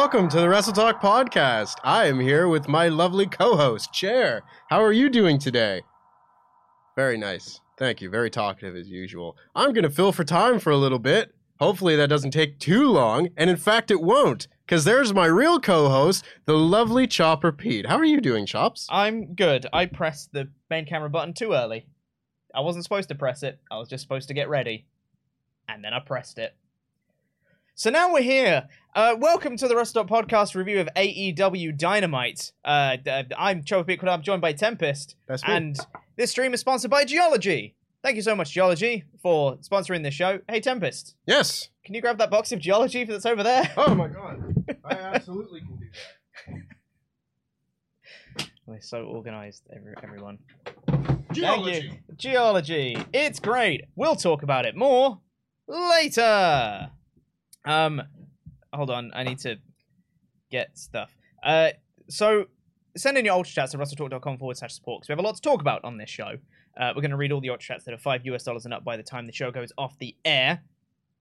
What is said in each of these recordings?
welcome to the Wrestle Talk podcast. I am here with my lovely co-host, Chair. How are you doing today? Very nice. Thank you. Very talkative as usual. I'm going to fill for time for a little bit. Hopefully that doesn't take too long, and in fact it won't, cuz there's my real co-host, the lovely Chopper Pete. How are you doing, Chops? I'm good. I pressed the main camera button too early. I wasn't supposed to press it. I was just supposed to get ready. And then I pressed it. So now we're here. Uh, welcome to the Rust Stop Podcast review of AEW Dynamite. Uh, d- I'm Chopper Pete, I'm joined by Tempest. That's me. And this stream is sponsored by Geologie. Thank you so much, Geologie, for sponsoring this show. Hey, Tempest, Yes. can you grab that box of Geologie that's over there? Oh my god. I absolutely can do that. We're so organized, every- everyone. Geologie. Geologie. It's great. We'll talk about it more later. Um, hold on. I need to get stuff. Uh, so send in your ultra chats to wrestletalk.com forward slash support because we have a lot to talk about on this show. Uh, we're going to read all the ultra chats that are five US dollars and up by the time the show goes off the air.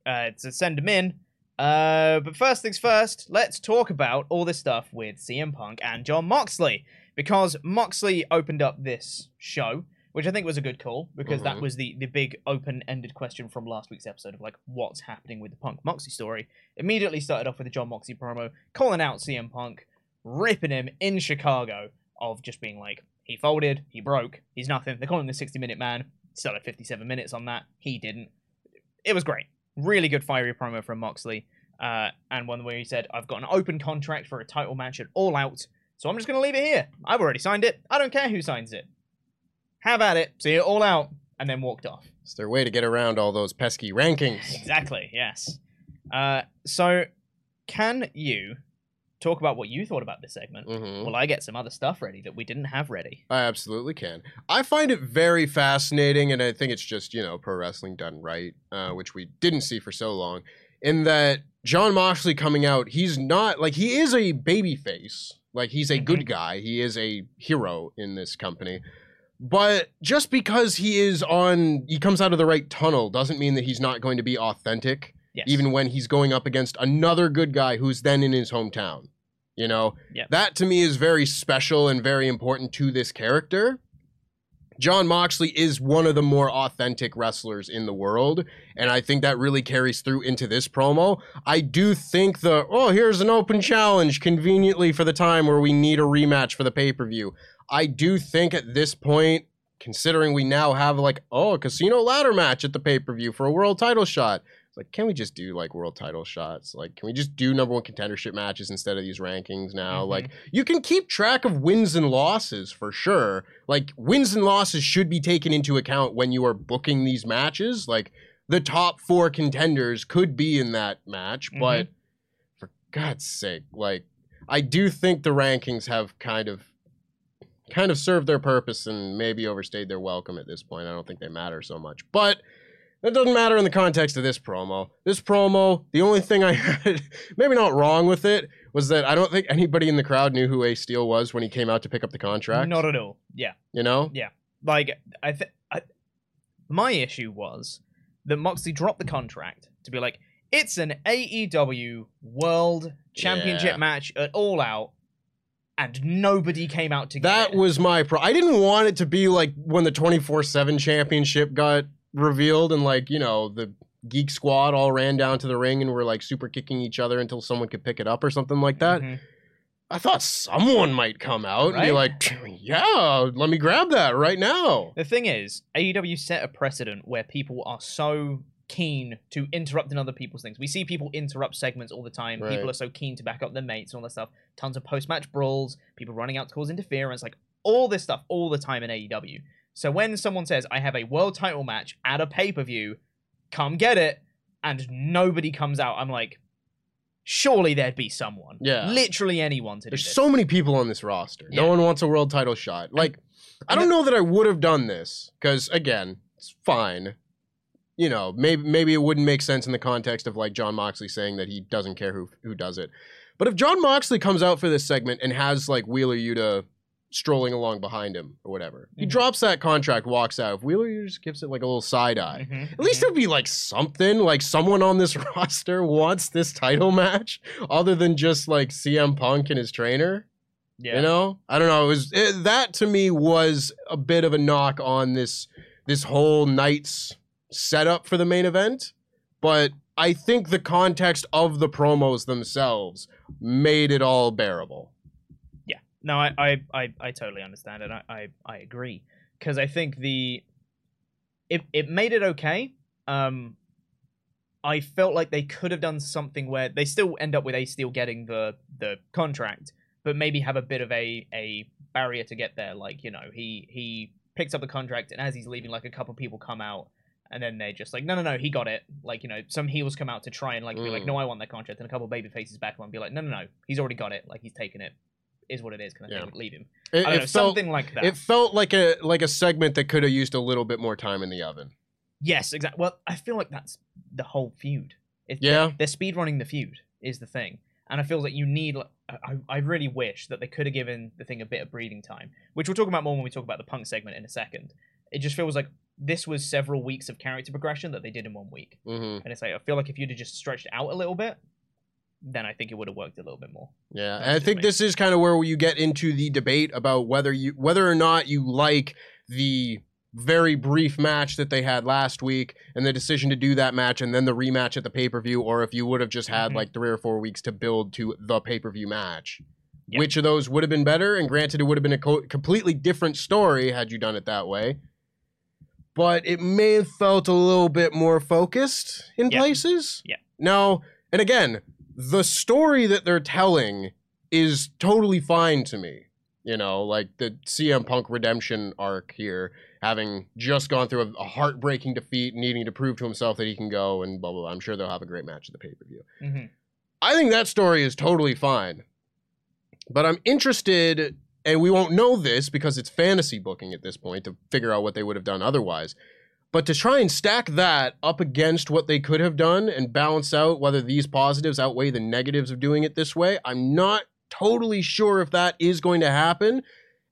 Uh, so send them in. Uh, but first things first, let's talk about all this stuff with CM Punk and Jon Moxley because Moxley opened up this show, which I think was a good call because that Mhm. was the the big open-ended question from last week's episode of like what's happening with the Punk Moxley story. Immediately started off with a Jon Moxley promo calling out CM Punk, ripping him in Chicago of just being like he folded, he broke, he's nothing. They're calling him the 60-minute man. Still had 57 minutes on that. He didn't. It was great. Really good fiery promo from Moxley. Uh, and one where he said, I've got an open contract for a title match at All Out, so I'm just going to leave it here. I've already signed it. I don't care who signs it. Have at it. See it all out. And then walked off. It's their way to get around all those pesky rankings. Exactly, yes. Uh, so, can you talk about what you thought about this segment? Mhm. Will I get some other stuff ready that we didn't have ready? I absolutely can. I find it very fascinating, and I think it's just, you know, pro wrestling done right, uh, which we didn't see for so long, in that Jon Moxley coming out, he's not, like, he is a baby face. Like, he's a good guy. He is a hero in this company. But just because he is on, he comes out of the right tunnel doesn't mean that he's not going to be authentic, Yes. even when he's going up against another good guy who's then in his hometown. You know, Yep. that to me is very special and very important to this character. Jon Moxley is one of the more authentic wrestlers in the world, and I think that really carries through into this promo. I do think the oh, here's an open challenge conveniently for the time where we need a rematch for the pay per view. I do think at this point, considering we now have like oh, a casino ladder match at the pay per view for a world title shot. It's like, can we just do like world title shots? Like, can we just do number one contendership matches instead of these rankings now? Mhm. Like, you can keep track of wins and losses for sure. Like, wins and losses should be taken into account when you are booking these matches. Like, the top four contenders could be in that match, but for God's sake, like, I do think the rankings have kind of kind of served their purpose and maybe overstayed their welcome at this point. I don't think they matter so much. But That doesn't matter in the context of this promo. This promo, the only thing I had, maybe not wrong with it, was that I don't think anybody in the crowd knew who Ace Steel was when he came out to pick up the contract. Not at all. Yeah. you know? Yeah. Like I think my issue was that Moxley dropped the contract to be like, it's an AEW World Championship Yeah. match at All Out, and nobody came out to get That was my pro. I didn't want it to be like when the 24 7 championship got revealed and like, you know, the Geek Squad all ran down to the ring and were like super kicking each other until someone could pick it up or something like that. Mhm. I thought someone might come out and be like, yeah, let me grab that right now. The thing is, AEW set a precedent where people are so keen to interrupt in other people's things. We see people interrupt segments all the time. Right. People are so keen to back up their mates and all that stuff. Tons of post-match brawls, people running out to cause interference, like all this stuff all the time in AEW. So when someone says, "I have a world title match at a pay-per-view, come get it," and nobody comes out, I'm like, surely there'd be someone, Yeah. literally anyone to do There's this. so many people on this roster. No one wants a world title shot. Like, I don't know that I would have done this because, again, it's fine. You know, maybe maybe it wouldn't make sense in the context of like Jon Moxley saying that he doesn't care who who does it. But if Jon Moxley comes out for this segment and has like Wheeler Yuta strolling along behind him or whatever, he Mhm. drops that contract, walks out. If Wheeler Yuta just gives it like a little side eye. Mhm, At least mhm. it'd be like something, like someone on this roster wants this title match, other than just like CM Punk and his trainer. yeah. You know, I don't know. It was it, that to me was a bit of a knock on this this whole night's setup for the main event, but I think the context of the promos themselves made it all bearable. Yeah, no, I, I, I, I totally understand it. I, I, I agree because I think the it it made it okay. Um, I felt like they could have done something where they still end up with Ace Steel getting the the contract, but maybe have a bit of a a barrier to get there. Like you know, he he picks up the contract, and as he's leaving, like a couple people come out. And then they're just like, no, no, no, he got it. Like, you know, some heels come out to try and like be like, Mm. no, I want that contract. And a couple baby faces back and be like, no, no, no, he's already got it. Like, he's taken it is what it is. Kind of Yeah. thing. Leave him. It, it know, felt something like that. it felt like a like a segment that could have used a little bit more time in the oven. yes, exactly. Well, I feel like that's the whole feud. It, Yeah. they're speed running the feud is the thing, and I feel like you need. like, I, I really wish that they could have given the thing a bit of breathing time, which we'll talk about more when we talk about the punk segment in a second. It just feels like this was several weeks of character progression that they did in one week, hmm and it's like I feel like if you'd have just stretched out a little bit, then I think it would have worked a little bit more. Yeah, and I think this is kind of where you get into the debate about whether you whether or not you like the very brief match that they had last week and the decision to do that match and then the rematch at the pay-per-view or if you would have just had Mhm. like 3 or 4 weeks to build to the pay-per-view match. Which of those would have been better? And granted it would have been a co- completely different story had you done it that way. But it may have felt a little bit more focused in Yeah. places. Yeah. Now, and again, the story that they're telling is totally fine to me. You know, like the CM Punk redemption arc here, having just gone through a, a heartbreaking defeat, needing to prove to himself that he can go, and blah blah. blah. I'm sure they'll have a great match at the pay per view. Mm-hmm. I think that story is totally fine. But I'm interested, and we won't know this because it's fantasy booking at this point to figure out what they would have done otherwise. But to try and stack that up against what they could have done and balance out whether these positives outweigh the negatives of doing it this way, I'm not totally sure if that is going to happen.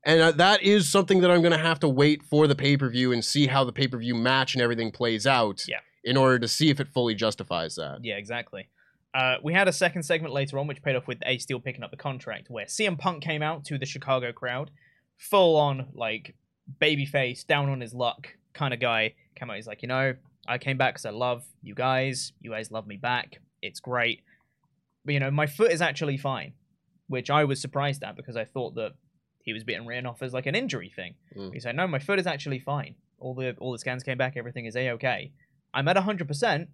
And uh, that is something that I'm going to have to wait for the pay per view and see how the pay per view match and everything plays out Yeah. in order to see if it fully justifies that. Yeah, exactly. Uh, we had a second segment later on, which paid off with Ace Steel picking up the contract, where CM Punk came out to the Chicago crowd, full on like babyface, down on his luck kind of guy. Came out, he's like, you know, I came back because I love you guys. You guys love me back. It's great. But you know, my foot is actually fine, which I was surprised at because I thought that he was being written off as like an injury thing. Mm. He said, no, my foot is actually fine. All the all the scans came back. Everything is a okay. I'm at hundred percent.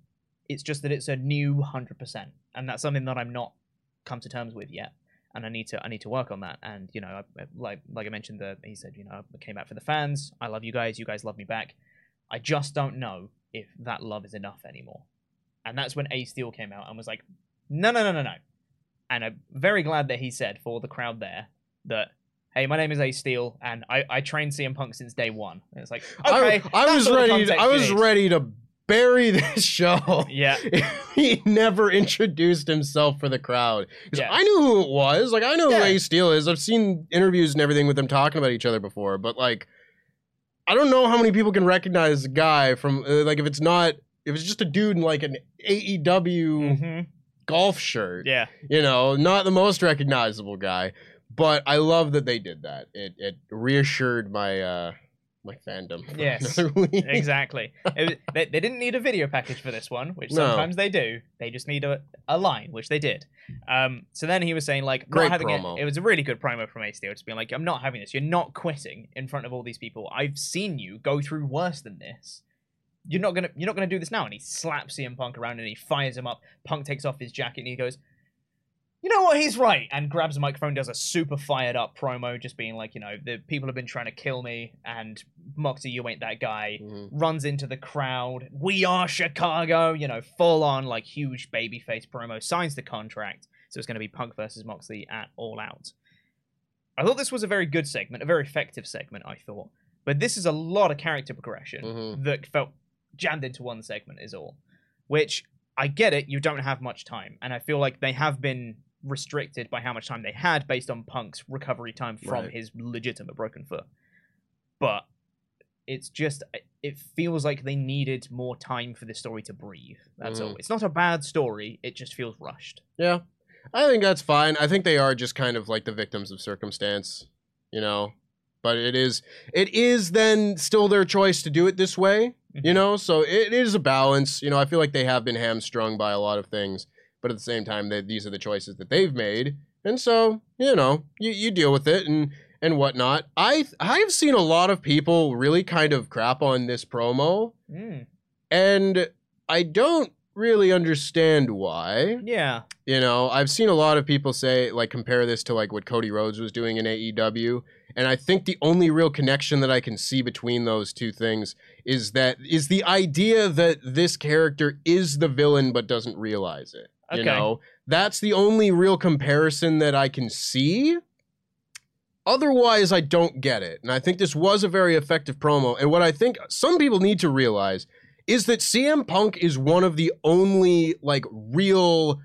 It's just that it's a new hundred percent, and that's something that I'm not come to terms with yet. And I need to I need to work on that. And you know, I, like like I mentioned, the he said, you know, I came back for the fans. I love you guys. You guys love me back. I just don't know if that love is enough anymore. And that's when Ace Steel came out and was like, no, no, no, no, no. And I'm very glad that he said for the crowd there that, hey, my name is Ace Steel, and I, I trained CM Punk since day one. And it's like, okay, I, I was ready. I was ready to bury this show. Yeah. he never introduced himself for the crowd. Yeah. I knew who it was. Like I know Yeah. who Ray Steele is. I've seen interviews and everything with them talking about each other before, but like I don't know how many people can recognize a guy from uh, like if it's not if it's just a dude in like an AEW hmm golf shirt. Yeah. You know, not the most recognizable guy, but I love that they did that. It it reassured my uh my fandom. Yes. Exactly. Was- they, they didn't need a video package for this one, which No. sometimes they do. They just need a, a line, which they did. Um, so then he was saying like, Great not having promo. it. It was a really good promo from Ace Steel, just being like, I'm not having this. You're not quitting in front of all these people. I've seen you go through worse than this. You're not gonna you're not gonna do this now. And he slaps CM Punk around and he fires him up. Punk takes off his jacket and he goes, you know what, he's right, and grabs a microphone, does a super fired up promo, just being like, you know, the people have been trying to kill me, and Moxie, you ain't that guy. Mhm. Runs into the crowd. We are Chicago, you know, full on like huge babyface promo. Signs the contract, so it's going to be Punk versus Moxley at All Out. I thought this was a very good segment, a very effective segment. I thought, but this is a lot of character progression Mhm. that felt jammed into one segment is all. Which I get it, you don't have much time, and I feel like they have been restricted by how much time they had based on Punk's recovery time from Right. his legitimate broken foot. But it's just it feels like they needed more time for the story to breathe. That's all. Mhm. It's not a bad story, it just feels rushed. Yeah. I think that's fine. I think they are just kind of like the victims of circumstance, you know. But it is it is then still their choice to do it this way, you Mhm. know? So it is a balance. You know, I feel like they have been hamstrung by a lot of things, but at the same time they, these are the choices that they've made. And so, you know, you, you deal with it and and whatnot. I I've seen a lot of people really kind of crap on this promo, Mm, and I don't really understand why. yeah. You know, I've seen a lot of people say like compare this to like what Cody Rhodes was doing in AEW, and I think the only real connection that I can see between those two things is that is the idea that this character is the villain but doesn't realize it. You know, that's the only real comparison that I can see. Otherwise, I don't get it. And I think this was a very effective promo. And what I think some people need to realize is that CM Punk is one of the only like real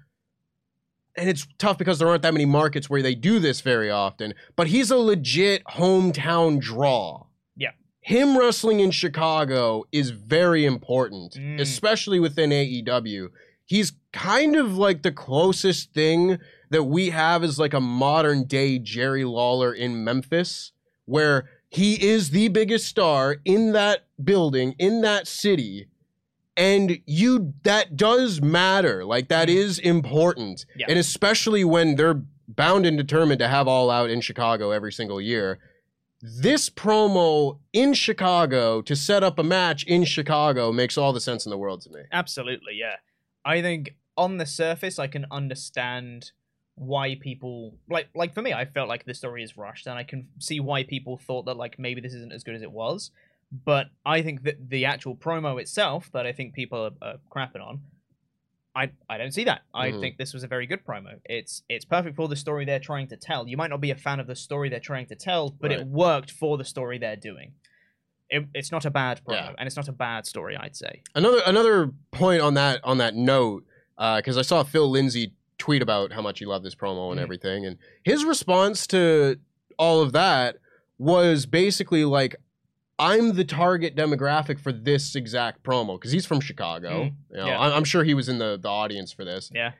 and it's tough because there aren't that many markets where they do this very often, but he's a legit hometown draw. Yeah. Him wrestling in Chicago is very important, Mm. especially within AEW. He's kind of like the closest thing that we have is like a modern day Jerry Lawler in Memphis, where he is the biggest star in that building, in that city. And you that does matter. Like that mm-hmm. is important. Yeah. And especially when they're bound and determined to have all out in Chicago every single year. This promo in Chicago to set up a match in Chicago makes all the sense in the world to me. Absolutely, yeah. I think on the surface, I can understand why people like like for me. I felt like the story is rushed, and I can see why people thought that like maybe this isn't as good as it was. But I think that the actual promo itself, that I think people are, are crapping on, I I don't see that. I Mhm. think this was a very good promo. It's it's perfect for the story they're trying to tell. You might not be a fan of the story they're trying to tell, but Right. it worked for the story they're doing. It, it's not a bad promo, Yeah. and it's not a bad story. I'd say. Another another point on that on that note, because I saw Phil Lindsay tweet about how much he loved this promo and Mhm. everything, and his response to all of that was basically like, "I'm the target demographic for this exact promo," because he's from Chicago. Mhm. You know, Yeah. I'm sure he was in the the audience for this. Yeah.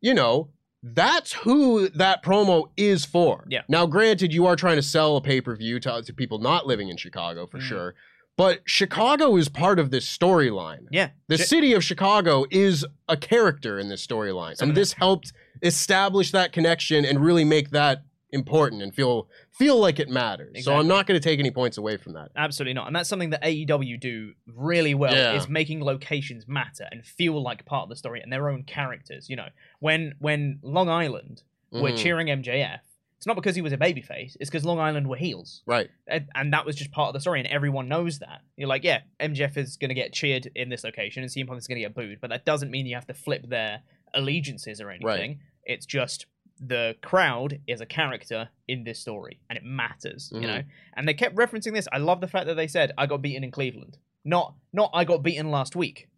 You know. That's who that promo is for. Yeah. Now, granted, you are trying to sell a pay per view to, to people not living in Chicago for Mhm. sure, but Chicago is part of this storyline. Yeah. The J- city of Chicago is a character in this storyline, and this helped establish that connection and really make that important and feel feel like it matters. So I'm not going to take any points away from that. Absolutely not. And that's something that AEW do really well Yeah. is making locations matter and feel like part of the story and their own characters. You know, when when Long Island were Mhm. cheering MJF, it's not because he was a babyface, it's because Long Island were heels. Right. And, and that was just part of the story, and everyone knows that. You're like, yeah, MJF is going to get cheered in this location, and CM Punk is going to get booed, but that doesn't mean you have to flip their allegiances or anything. It's just the crowd is a character in this story, and it matters, Mhm. you know. And they kept referencing this. I love the fact that they said, "I got beaten in Cleveland," not not "I got beaten last week."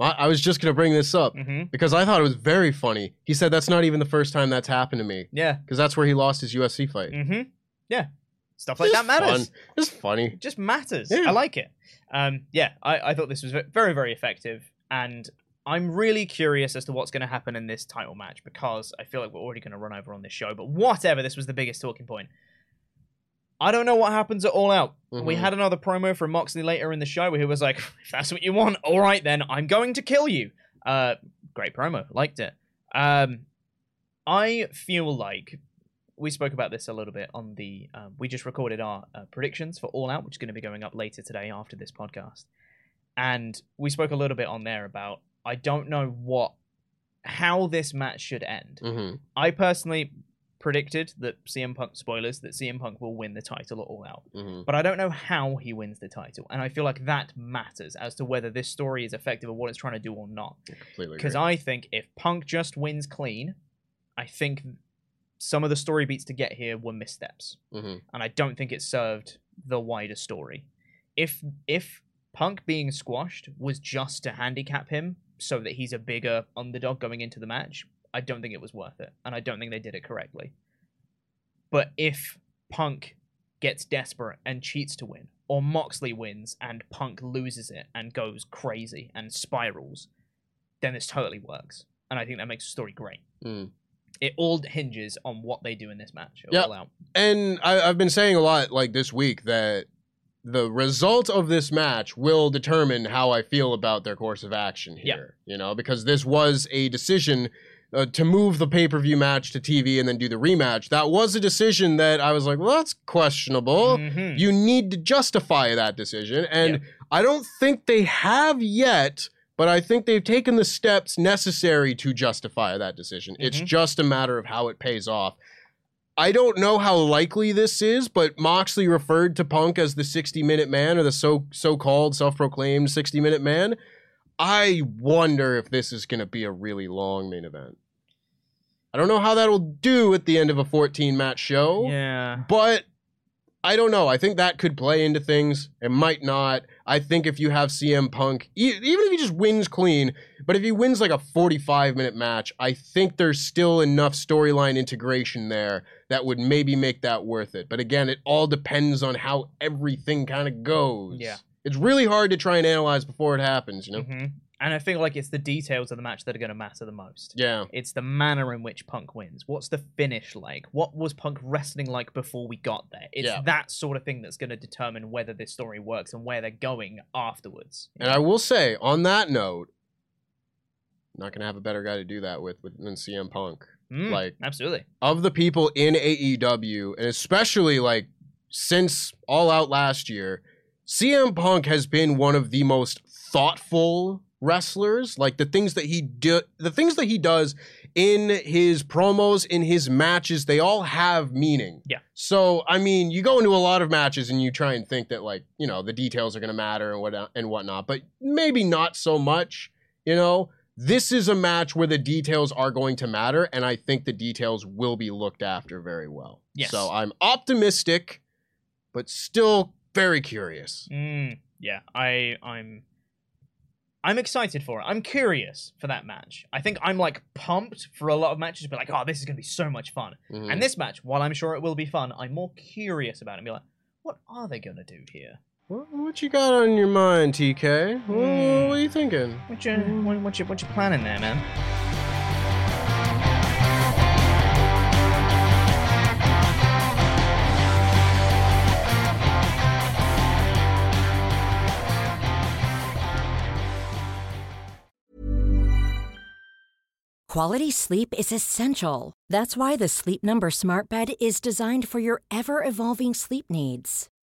I, I was just gonna bring this up hmm because I thought it was very funny. He said that's not even the first time that's happened to me Yeah. because that's where he lost his UFC fight. Mm-hmm. Yeah. Stuff like that matters. fun. It's funny. It just matters. Yeah. I like it. Um, yeah, I, I thought this was very, very effective, and I'm really curious as to what's going to happen in this title match because I feel like we're already going to run over on this show. But whatever, this was the biggest talking point. I don't know what happens at All Out. We Mhm. had another promo from Moxley later in the show where he was like, "If that's what you want, all right then, I'm going to kill you." Uh, great promo, liked it. Um, I feel like we spoke about this a little bit on the. Um, we just recorded our uh, predictions for All Out, which is going to be going up later today after this podcast, and we spoke a little bit on there about I don't know what how this match should end. hmm I personally predicted that CM Punk spoilers that CM Punk will win the title at All Out hmm but I don't know how he wins the title, and I feel like that matters as to whether this story is effective or what it's trying to do or not. Completely. Because agree. I think if Punk just wins clean, I think some of the story beats to get here were missteps, Mhm. and I don't think it served the wider story. If if Punk being squashed was just to handicap him so that he's a bigger underdog going into the match, I don't think it was worth it, and I don't think they did it correctly. But if Punk gets desperate and cheats to win, or Moxley wins and Punk loses it and goes crazy and spirals, then this totally works. And I think that makes the story great. Mm. It all hinges on what they do in this match. Yeah. And I, I've been saying a lot like this week that the result of this match will determine how I feel about their course of action here. You know, because this was a decision uh, to move the pay per view match to TV and then do the rematch. That was a decision that I was like, well, that's questionable. Mhm. You need to justify that decision. And. I don't think they have yet, but I think they've taken the steps necessary to justify that decision. It's Mhm. just a matter of how it pays off. I don't know how likely this is, but Moxley referred to Punk as the 60 minute man or the so so called self proclaimed 60 minute man. I wonder if this is going to be a really long main event. I don't know how that'll do at the end of a 14 match show. Yeah. But I don't know. I think that could play into things. It might not. I think if you have CM Punk, e- even if he just wins clean, but if he wins like a 45 minute match, I think there's still enough storyline integration there that would maybe make that worth it. But again, it all depends on how everything kind of goes. Yeah. It's really hard to try and analyze before it happens, you know? hmm And I feel like it's the details of the match that are going to matter the most. Yeah. It's the manner in which Punk wins. What's the finish like? What was Punk wrestling like before we got there? It's Yeah. that sort of thing that's going to determine whether this story works and where they're going afterwards. And I will say, on that note, not going to have a better guy to do that with, with than CM Punk. Mm, Like, absolutely. of the people in AEW, and especially like since All Out last year, CM Punk has been one of the most thoughtful wrestlers. Like the things that he do, the things that he does in his promos, in his matches, they all have meaning. Yeah. So I mean, you go into a lot of matches and you try and think that like you know the details are going to matter and what and whatnot, but maybe not so much. You know, this is a match where the details are going to matter, and I think the details will be looked after very well. Yes. So I'm optimistic, but still very curious. Mm, yeah, I I'm I'm excited for it. I'm curious for that match. I think I'm like pumped for a lot of matches but like, oh, this is gonna be so much fun. Mhm. And this match, while I'm sure it will be fun, I'm more curious about it and be like, what are they gonna do here? What, what you got on your mind, TK? What, Hmm. what are you thinking? What you what, what you what you planning there, man? Quality sleep is essential. That's why the Sleep Number Smart Bed is designed for your ever evolving sleep needs.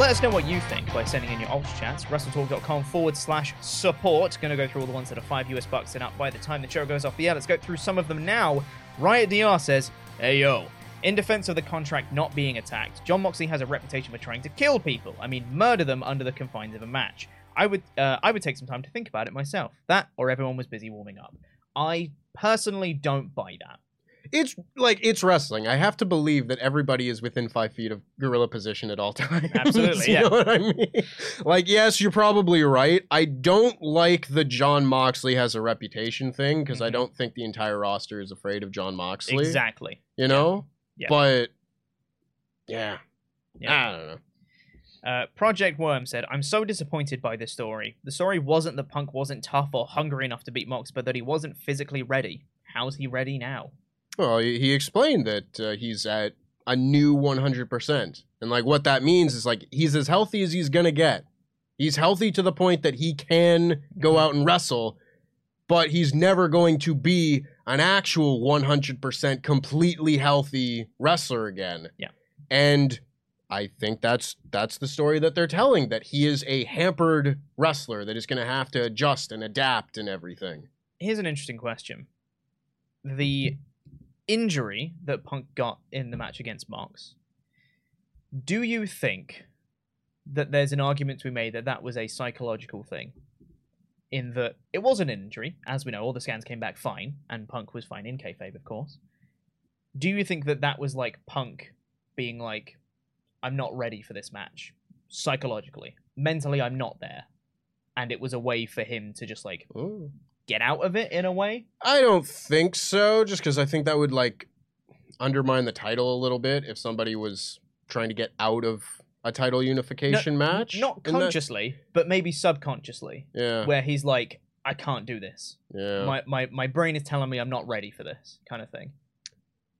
Let us know what you think by sending in your Ultra chats. WrestleTalk.com forward slash support. Going to go through all the ones that are 5 US bucks and up by the time the show goes off the air. Let's go through some of them now. Riot DR says, Hey yo, in defense of the contract not being attacked, Jon Moxley has a reputation for trying to kill people. I mean, murder them under the confines of a match. I would, uh, I would take some time to think about it myself. That, or everyone was busy warming up. I personally don't buy that. It's like it's wrestling. I have to believe that everybody is within five feet of gorilla position at all times. Absolutely, you yeah. know what I mean? Like, yes, you're probably right. I don't like the Jon Moxley has a reputation thing because I Mhm. don't think the entire roster is afraid of Jon Moxley. Exactly. You know? Yeah. But yeah. Yeah. I don't know. Uh, Project Worm said, I'm so disappointed by this story. The story wasn't that Punk wasn't tough or hungry enough to beat Mox, but that he wasn't physically ready. How's he ready now? Well, he explained that uh, he's at a new 100%. And like what that means is like he's as healthy as he's going to get. He's healthy to the point that he can go out and wrestle, but he's never going to be an actual 100% completely healthy wrestler again. Yeah. And I think that's that's the story that they're telling that he is a hampered wrestler that is going to have to adjust and adapt and everything. Here's an interesting question. The injury that Punk got in the match against Mox, do you think that there's an argument to be made that that was a psychological thing? In that it was an injury, as we know, all the scans came back fine, and Punk was fine in kayfabe, of course. Do you think that that was like Punk being like, I'm not ready for this match, psychologically? Mentally, I'm not there. And it was a way for him to just like Ooh. Get out of it in a way. I don't think so, just because I think that would like undermine the title a little bit if somebody was trying to get out of a title unification match. Not And that- consciously, but maybe subconsciously, yeah, where he's like, I can't do this. yeah. My, my my brain is telling me I'm not ready for this kind of thing.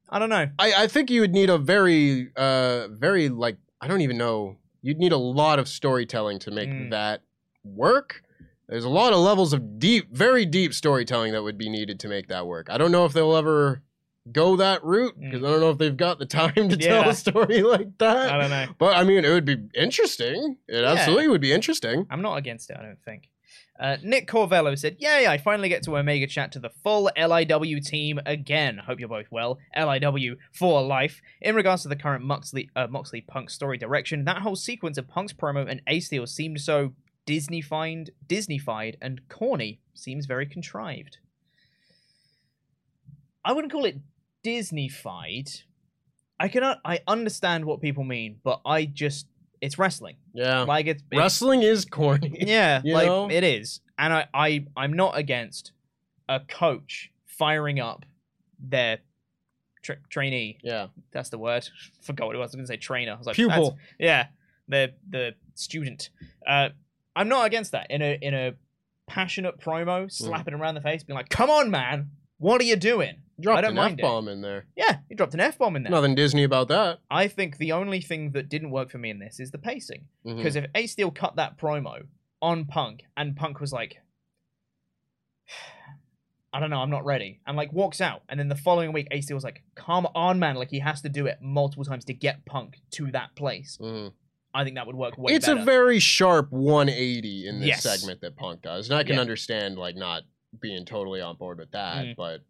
I don't know. I, I think you would need a very, uh, very like I don't even know. You'd need a lot of storytelling to make Mm. that work. There's a lot of levels of deep, very deep storytelling that would be needed to make that work. I don't know if they'll ever go that route because Mm. I don't know if they've got the time to tell a story like that. I don't know. But I mean, it would be interesting. It Yeah. absolutely would be interesting. I'm not against it. I don't think. Uh, Nick Corvello said, Yay, I finally get to Omega chat to the full LIW team again. Hope you're both well. LIW for life. In regards to the current Moxley, uh, Moxley Punk story direction, that whole sequence of Punk's promo and Ace Steel seemed so Disney-fied, Disney-fied and corny. Seems very contrived. I wouldn't call it Disney-fied. I cannot. I understand what people mean, but I just it's wrestling. Yeah. Like it's, it's Wrestling is corny. yeah, like know? it is, and I, I, I'm not against a coach firing up their tra- trainee. Yeah. That's the word. Forgot what it was. I was going to say trainer. I was like, Pupil. that's- Yeah, the the student. Uh, I'm not against that in a in a passionate promo, Mm. slapping him around the face, being like, "Come on, man, what are you doing?" Dropped I don't an mind it. F bomb in there. Yeah, he dropped an f bomb in there. Nothing Disney about that. I think the only thing that didn't work for me in this is the pacing. Because if Ace Steel cut that promo on Punk and Punk was like, I don't know, I'm not ready, and like walks out, and then the following week Ace Steel was like, come on, man, like he has to do it multiple times to get Punk to that place. Mhm. I think that would work way it's better. a very sharp 180 in this Yes. segment that Punk does, and I can Yeah. understand like not being totally on board with that, Mm. but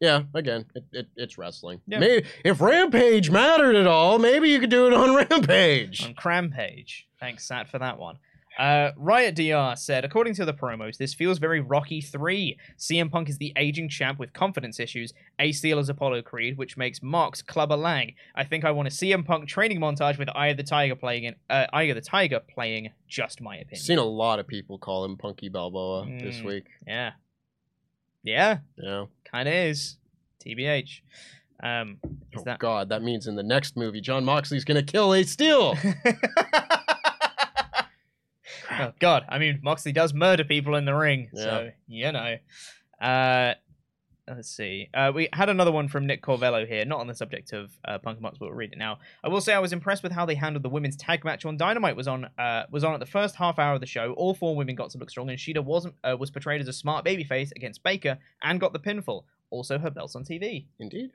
yeah, again, it, it, it's wrestling. Yeah. Maybe if Rampage mattered at all, maybe you could do it on Rampage. on Crampage. Thanks, Sat, for that one. Uh, Riot DR said, according to the promos, this feels very Rocky 3. CM Punk is the aging champ with confidence issues. Ace Steel is Apollo Creed, which makes Mox Clubber Lang. I think I want a CM Punk training montage with Eye of the Tiger playing in, uh, Eye of the Tiger playing. Just my opinion. Seen a lot of people call him Punky Balboa this Mm. week. Yeah. Yeah, Yeah. kind of is. TBH. Um, is Oh that God, that means in the next movie, Jon Moxley's gonna kill Ace Steel. oh God! I mean, Moxley does murder people in the ring, so you know. Uh, let's see. Uh, we had another one from Nick Corvello here, not on the subject of uh, Punk and Mox, but we'll read it now. I will say I was impressed with how they handled the women's tag match on Dynamite. Was on uh, was on at the first half hour of the show. All four women got to look strong, and Shida wasn't uh, was portrayed as a smart babyface against Baker and got the pinfall. Also, her belts on TV. Indeed.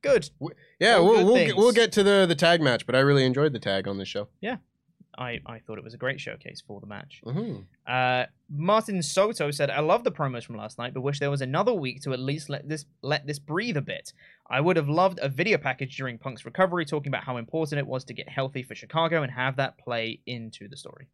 Good. Yeah, All we'll good we'll get, we'll get to the the tag match, but I really enjoyed the tag on this show. I, I thought it was a great showcase for the match. Mm-hmm. Uh, Martin Soto said, "I love the promos from last night, but wish there was another week to at least let this let this breathe a bit. I would have loved a video package during Punk's recovery, talking about how important it was to get healthy for Chicago and have that play into the story.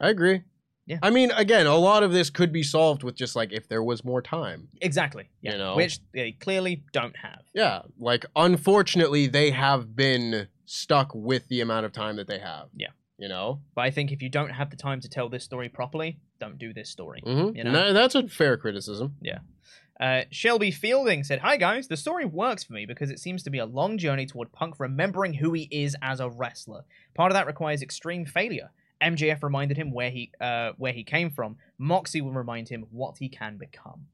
I agree. Yeah. I mean, again, a lot of this could be solved with just like if there was more time. Exactly. Yeah. You know? which they clearly don't have. Yeah, like unfortunately, they have been stuck with the amount of time that they have. Yeah. You know. But I think if you don't have the time to tell this story properly, don't do this story. Mm-hmm. You know? that's a fair criticism. Yeah. Uh, Shelby Fielding said, Hi guys, the story works for me because it seems to be a long journey toward Punk remembering who he is as a wrestler. Part of that requires extreme failure. MJF reminded him where he uh, where he came from. Moxie will remind him what he can become.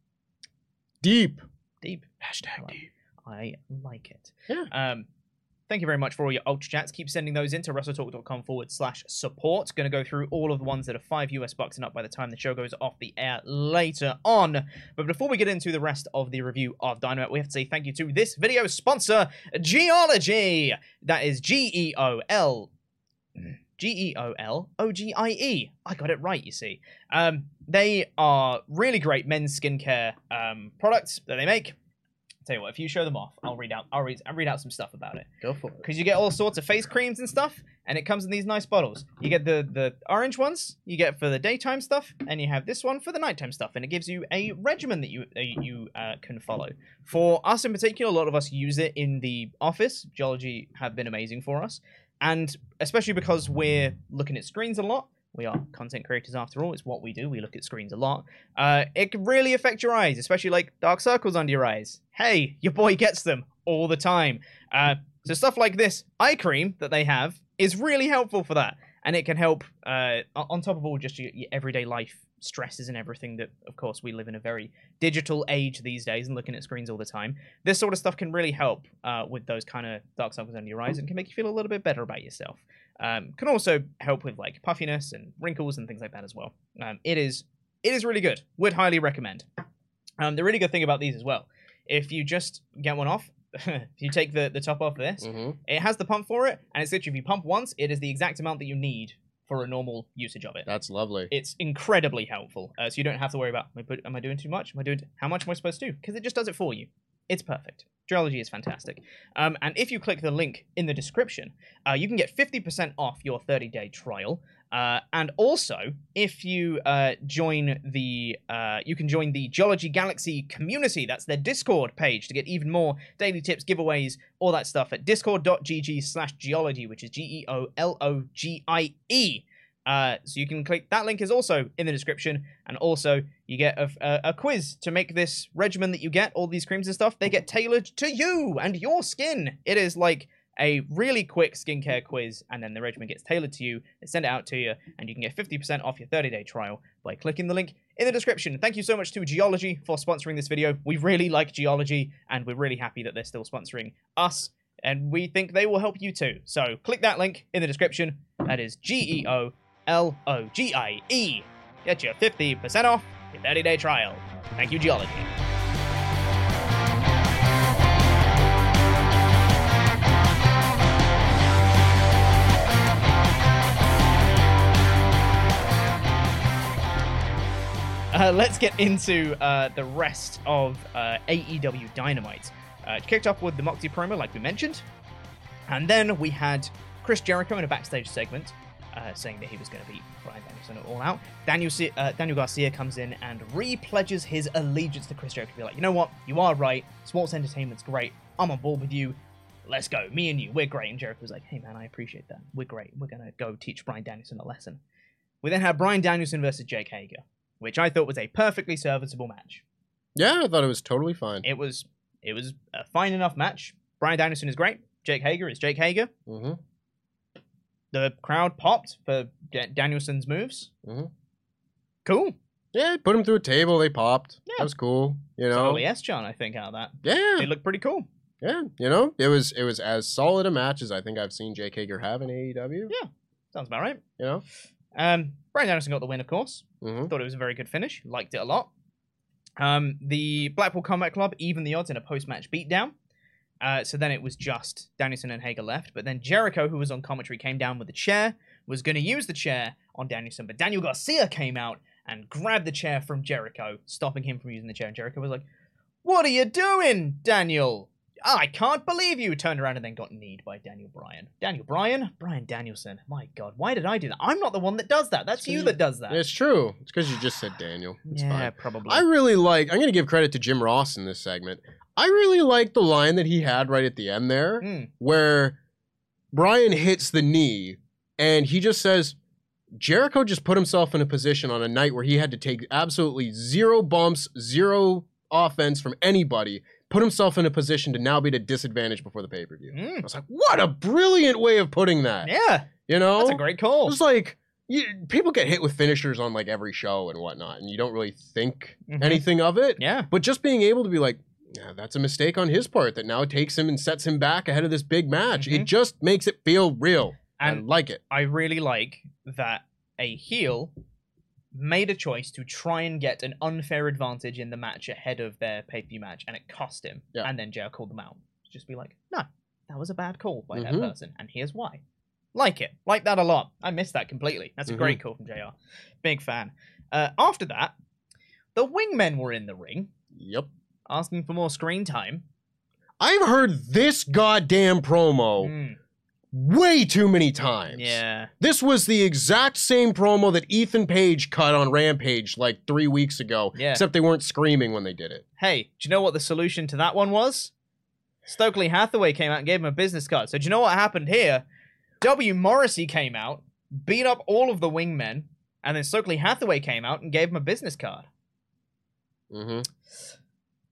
Deep. Deep. Hashtag Well, deep. I like it. Yeah. Um, thank you very much for all your ultra chats. Keep sending those in to wrestletalk.com forward slash support. Going to go through all of the ones that are five US bucks and up by the time the show goes off the air later on. But before we get into the rest of the review of Dynamite, we have to say thank you to this video sponsor, Geologie. That is G E O L. G E O L O G I E. I got it right, you see. Um, they are really great men's skincare um, products that they make. Tell you what, if you show them off, I'll read out. I'll read. I'll read out some stuff about it Go for it. because you get all sorts of face creams and stuff, and it comes in these nice bottles. You get the the orange ones, you get for the daytime stuff, and you have this one for the nighttime stuff, and it gives you a regimen that you uh, you uh, can follow. For us in particular, a lot of us use it in the office. Geologie have been amazing for us, and especially because we're looking at screens a lot. We are content creators after all. It's what we do. We look at screens a lot. Uh, it can really affect your eyes, especially like dark circles under your eyes. Hey, your boy gets them all the time. Uh, so stuff like this eye cream that they have is really helpful for that, and it can help uh, on top of all just your, your everyday life stresses and everything. That of course we live in a very digital age these days and looking at screens all the time. This sort of stuff can really help uh, with those kind of dark circles under your eyes and can make you feel a little bit better about yourself. Um, can also help with like puffiness and wrinkles and things like that as well. Um, it is it is really good. Would highly recommend. Um, the really good thing about these as well, if you just get one off, if you take the, the top off of this, Mm-hmm. it has the pump for it, and it's literally if you pump once, it is the exact amount that you need for a normal usage of it. That's lovely. It's incredibly helpful, uh, so you don't have to worry about am I, put, am I doing too much? Am I doing how much am I supposed to do? Because it just does it for you. It's perfect. Geologie is fantastic. Um, and if you click the link in the description, uh, you can get 50% off your 30 day trial. Uh, and also, if you uh, join the, uh, you can join the Geologie Galaxy community. That's their Discord page to get even more daily tips, giveaways, all that stuff at discord.gg slash geologie, which is G E O L O G I E. Uh, so you can click that link is also in the description, and also you get a, a, a quiz to make this regimen that you get, all these creams and stuff, they get tailored to you and your skin. It is like a really quick skincare quiz, and then the regimen gets tailored to you. They send it out to you, and you can get 50% off your 30 day trial by clicking the link in the description. Thank you so much to Geologie for sponsoring this video. We really like Geologie, and we're really happy that they're still sponsoring us, and we think they will help you too. So click that link in the description. That is G E O L O G I E. Get your 50% off your 30 day trial. Thank you, Geologie. Uh, let's get into uh, the rest of uh, AEW Dynamite. Uh, it kicked off with the Moxie promo, like we mentioned, and then we had Chris Jericho in a backstage segment uh, saying that he was going to beat Bryan Danielson All Out. Daniel, uh, Daniel Garcia comes in and re-pledges his allegiance to Chris Jericho. Be like, you know what? You are right. Sports entertainment's great. I'm on board with you. Let's go. Me and you, we're great. And Jericho's like, hey man, I appreciate that. We're great. We're going to go teach Bryan Danielson a lesson. We then had Bryan Danielson versus Jake Hager, which I thought was a perfectly serviceable match. Yeah, I thought it was totally fine. It was it was a fine enough match. Bryan Danielson is great. Jake Hager is Jake Hager. hmm The crowd popped for Da- Danielson's moves. Mhm. Cool. Yeah, put him through a table. They popped. Yeah. That was cool. You know. Totally S John, I think, out of that. Yeah. they looked pretty cool. Yeah. You know, it was it was as solid a match as I think I've seen Jake Hager have in AEW. Yeah. Sounds about right. You know. Um, Bryan Danielson got the win, of course. hmm Thought it was a very good finish. Liked it a lot. Um, the Blackpool Combat Club even the odds in a post-match beatdown. Uh, so then it was just Danielson and Hager left. But then Jericho, who was on commentary, came down with the chair, was going to use the chair on Danielson. But Daniel Garcia came out and grabbed the chair from Jericho, stopping him from using the chair. And Jericho was like, What are you doing, Daniel? I can't believe you. Turned around and then got kneed by Daniel Bryan. Daniel Bryan? Brian Danielson. My God, why did I do that? I'm not the one that does that. That's you that does that. It's true. It's because you just said Daniel. It's yeah, fine. probably. I really like. I'm going to give credit to Jim Ross in this segment. I really like the line that he had right at the end there, Mm. where Bryan hits the knee, and he just says, Jericho just put himself in a position on a night where he had to take absolutely zero bumps, zero offense from anybody, put himself in a position to now be at a disadvantage before the pay per view. I Mm. was like, what a brilliant way of putting that. Yeah, You know, that's a great call. It's like you, people get hit with finishers on like every show and whatnot, and you don't really think Mhm. anything of it. Yeah, But just being able to be like, yeah, that's a mistake on his part that now takes him and sets him back ahead of this big match. It Mhm. just makes it feel real. I and like it. I really like that a heel made a choice to try and get an unfair advantage in the match ahead of their pay per view match, and it cost him. Yeah. And then JR called them out. Just be like, no, that was a bad call by Mhm. that person, and here's why. Like it, like that a lot. I missed that completely. That's a Mhm. great call from JR. Big fan. Uh, after that, the wingmen were in the ring, Yep. asking for more screen time. I've heard this goddamn promo Mm, way too many times. yeah. This was the exact same promo that Ethan Page cut on Rampage like three weeks ago. Yeah. Except they weren't screaming when they did it. Hey, do you know what the solution to that one was? Stokely Hathaway came out and gave him a business card. So do you know what happened here? W. Morrissey came out, beat up all of the wingmen, and then Stokely Hathaway came out and gave him a business card. Mm-hmm.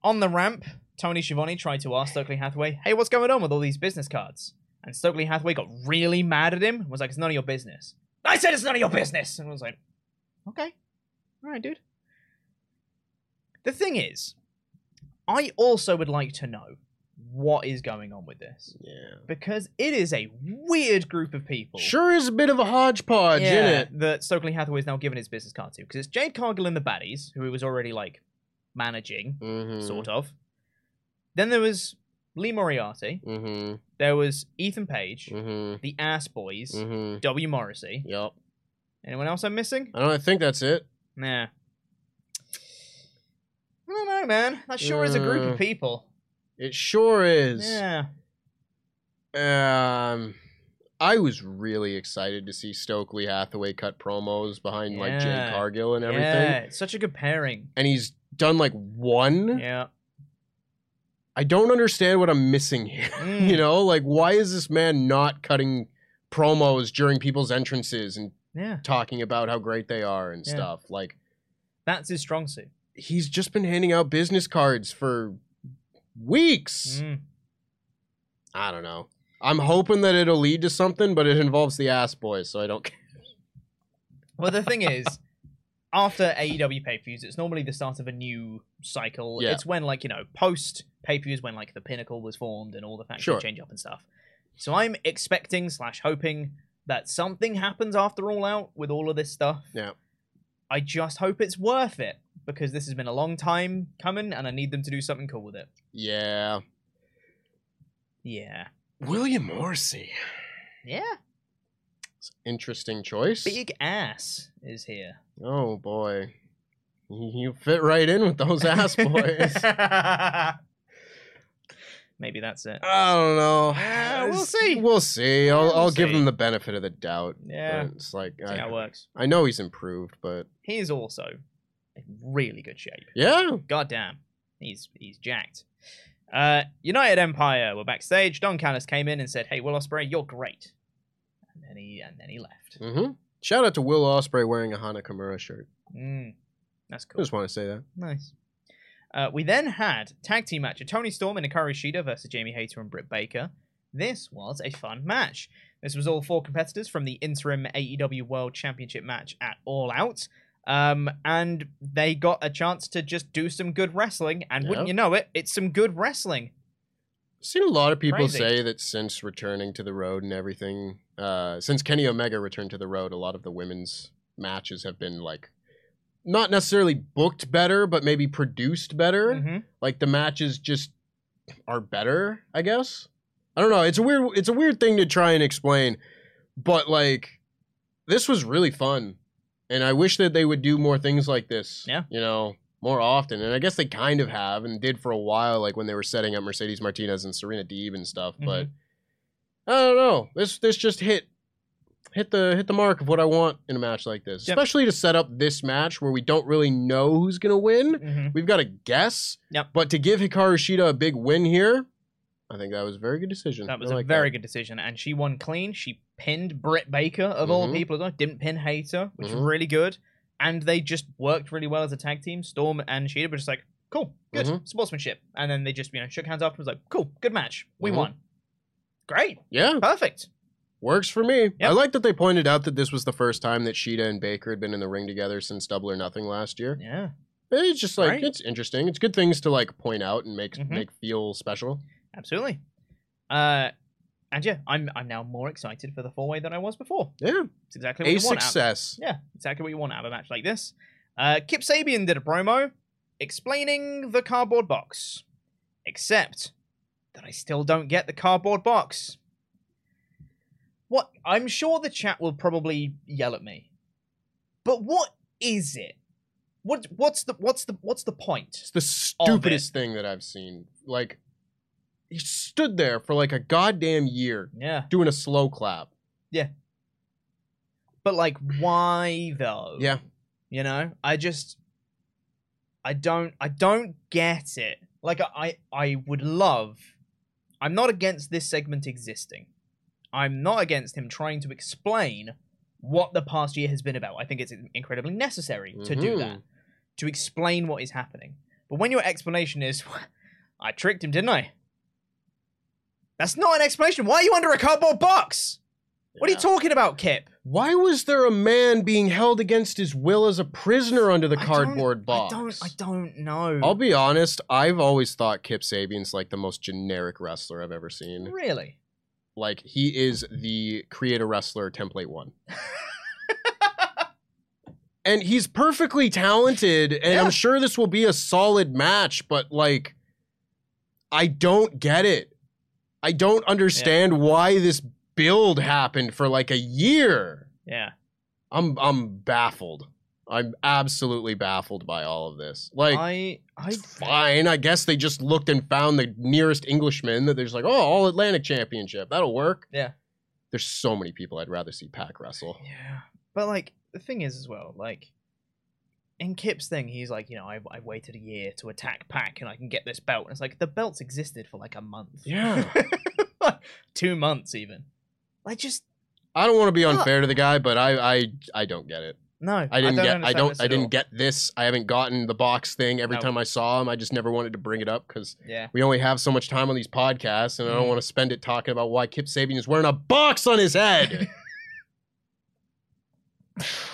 On the ramp, Tony Schiavone tried to ask Stokely Hathaway, "Hey, what's going on with all these business cards?" And Stokely Hathaway got really mad at him. and Was like, "It's none of your business." I said it's none of your business, and I was like, "Okay, all right, dude." The thing is, I also would like to know what is going on with this Yeah. because it is a weird group of people. Sure is a bit of a hodgepodge, yeah, in it? that Stokely Hathaway is now given his business card to because it's Jade Cargill and the Baddies, who he was already like managing, Mm-hmm. sort of. Then there was Lee Moriarty. Mm-hmm. There was Ethan Page, Mm-hmm. the Ass Boys, Mm-hmm. W Morrissey. Yep. Anyone else I'm missing? I don't I think that's it. Nah. I don't know, man. That sure is a group Uh, of people. It sure is. Yeah. Um, I was really excited to see Stokely Hathaway cut promos behind like Jade Cargill and everything, Yeah, it's such a good pairing. and he's done like one. Yeah. I don't understand what I'm missing here. Mm. you know, like why is this man not cutting promos during people's entrances and Yeah. talking about how great they are and Yeah. stuff? Like That's his strong suit. he's just been handing out business cards for weeks. Mm. I don't know. I'm hoping that it'll lead to something, but it involves the ass boys, so I don't care. Well, the thing is, after AEW pay per views, it's normally the start of a new cycle. Yeah. It's when, like, you know, post pay per views, when, like, the pinnacle was formed and all the factions Sure. change up and stuff. So I'm expecting slash hoping that something happens after All Out with all of this stuff. Yeah. I just hope it's worth it because this has been a long time coming and I need them to do something cool with it. Yeah. Yeah. William Morrissey. Yeah. Interesting choice. Big ass is here. Oh boy. You fit right in with those ass boys. Maybe that's it. I don't know. Uh, we'll see. We'll see. I'll, I'll give see. him the benefit of the doubt. Yeah. but It's like See how it I, works. I know he's improved, but he's also in really good shape. yeah. God damn. He's he's jacked. Uh, United Empire were backstage. Don Callis came in and said, "Hey, Will Ospreay, you're great." And then he and then he left. hmm Shout out to Will Ospreay wearing a Hana Kimura shirt. Mm, that's cool. I just want to say that. Nice. Uh, we then had tag team match of Toni Storm and Hikaru Shida versus Jamie Hayter and Britt Baker. This was a fun match. This was all four competitors from the interim AEW World Championship match at All Out. Um, and they got a chance to just do some good wrestling, and wouldn't you know it, it's some good wrestling. I've seen a lot of people Crazy. say that since returning to the road and everything, uh, since Kenny Omega returned to the road, a lot of the women's matches have been like not necessarily booked better, but maybe produced better. Mhm. Like the matches just are better, I guess. I don't know. It's a weird it's a weird thing to try and explain, but like this was really fun. And I wish that they would do more things like this. Yeah. You know, more often. And I guess they kind of have and did for a while, like when they were setting up Mercedes Martinez and Serena Deeb and stuff. But Mm-hmm. I don't know. This this just hit hit the hit the mark of what I want in a match like this. Yep. Especially to set up this match where we don't really know who's gonna win. Mhm. We've got to guess. Yep. But to give Hikaru Shida a big win here, I think that was a very good decision. That was I a like very that. good decision, and she won clean. She pinned Britt Baker of all Mhm. people. Didn't pin Hayter, which Mhm. was really good. And they just worked really well as a tag team. Storm and Shida were just like, cool, good, Mhm. sportsmanship. And then they just you know shook hands afterwards, like, cool, good match, we Mhm. won, great, Yeah, perfect. Works for me. I like that they pointed out that this was the first time that Shida and Baker had been in the ring together since Double or Nothing last year. Yeah, It's just like Right. it's interesting. It's good things to like point out and make Mhm. make feel special. absolutely. Uh, and yeah, I'm I'm now more excited for the four way than I was before. Yeah, It's exactly what a you want. out- success. Yeah, exactly what you want out of a match like this. Uh, Kip Sabian did a promo explaining the cardboard box, except that I still don't get the cardboard box. What? I'm sure the chat will probably yell at me, but what is it? What? What's the? What's the? What's the point? It's the stupidest thing that I've seen. Like he stood there for like a goddamn year Yeah, doing a slow clap. Yeah. But like, why though? Yeah. You know, I just I don't I don't get it. Like I I would love I'm not against this segment existing. I'm not against him trying to explain what the past year has been about. I think it's incredibly necessary to do that. Mm-hmm. To explain what is happening. But when your explanation is I tricked him, didn't I? That's not an explanation. Why are you under a cardboard box? What are you talking about, Kip? Why was there a man being held against his will as a prisoner under the I cardboard box? I don't I don't know. I'll be honest, I've always thought Kip Sabian's like the most generic wrestler I've ever seen. Really? Like he is the creator wrestler template one. and he's perfectly talented and Yeah. I'm sure this will be a solid match, but like I don't get it. I don't understand why this build happened for like a year. Yeah. I'm I'm baffled. I'm absolutely baffled by all of this. Like I I fine. I guess they just looked and found the nearest Englishman that there's like, oh, all Atlantic Championship. That'll work. Yeah. There's so many people I'd rather see PAC wrestle. Yeah. But like the thing is as well, like in Kip's thing, he's like, you know, I, I waited a year to attack PAC and I can get this belt. And it's like the belt's existed for like a month. Yeah. Two months even. Like just I don't want to be unfair to the guy, but I I I don't get it. No, I didn't don't get. I don't. I didn't get this. I haven't gotten the box thing. Every No. time I saw him, I just never wanted to bring it up because Yeah. we only have so much time on these podcasts, and I don't Mm. want to spend it talking about why Kip Sabian is wearing a box on his head.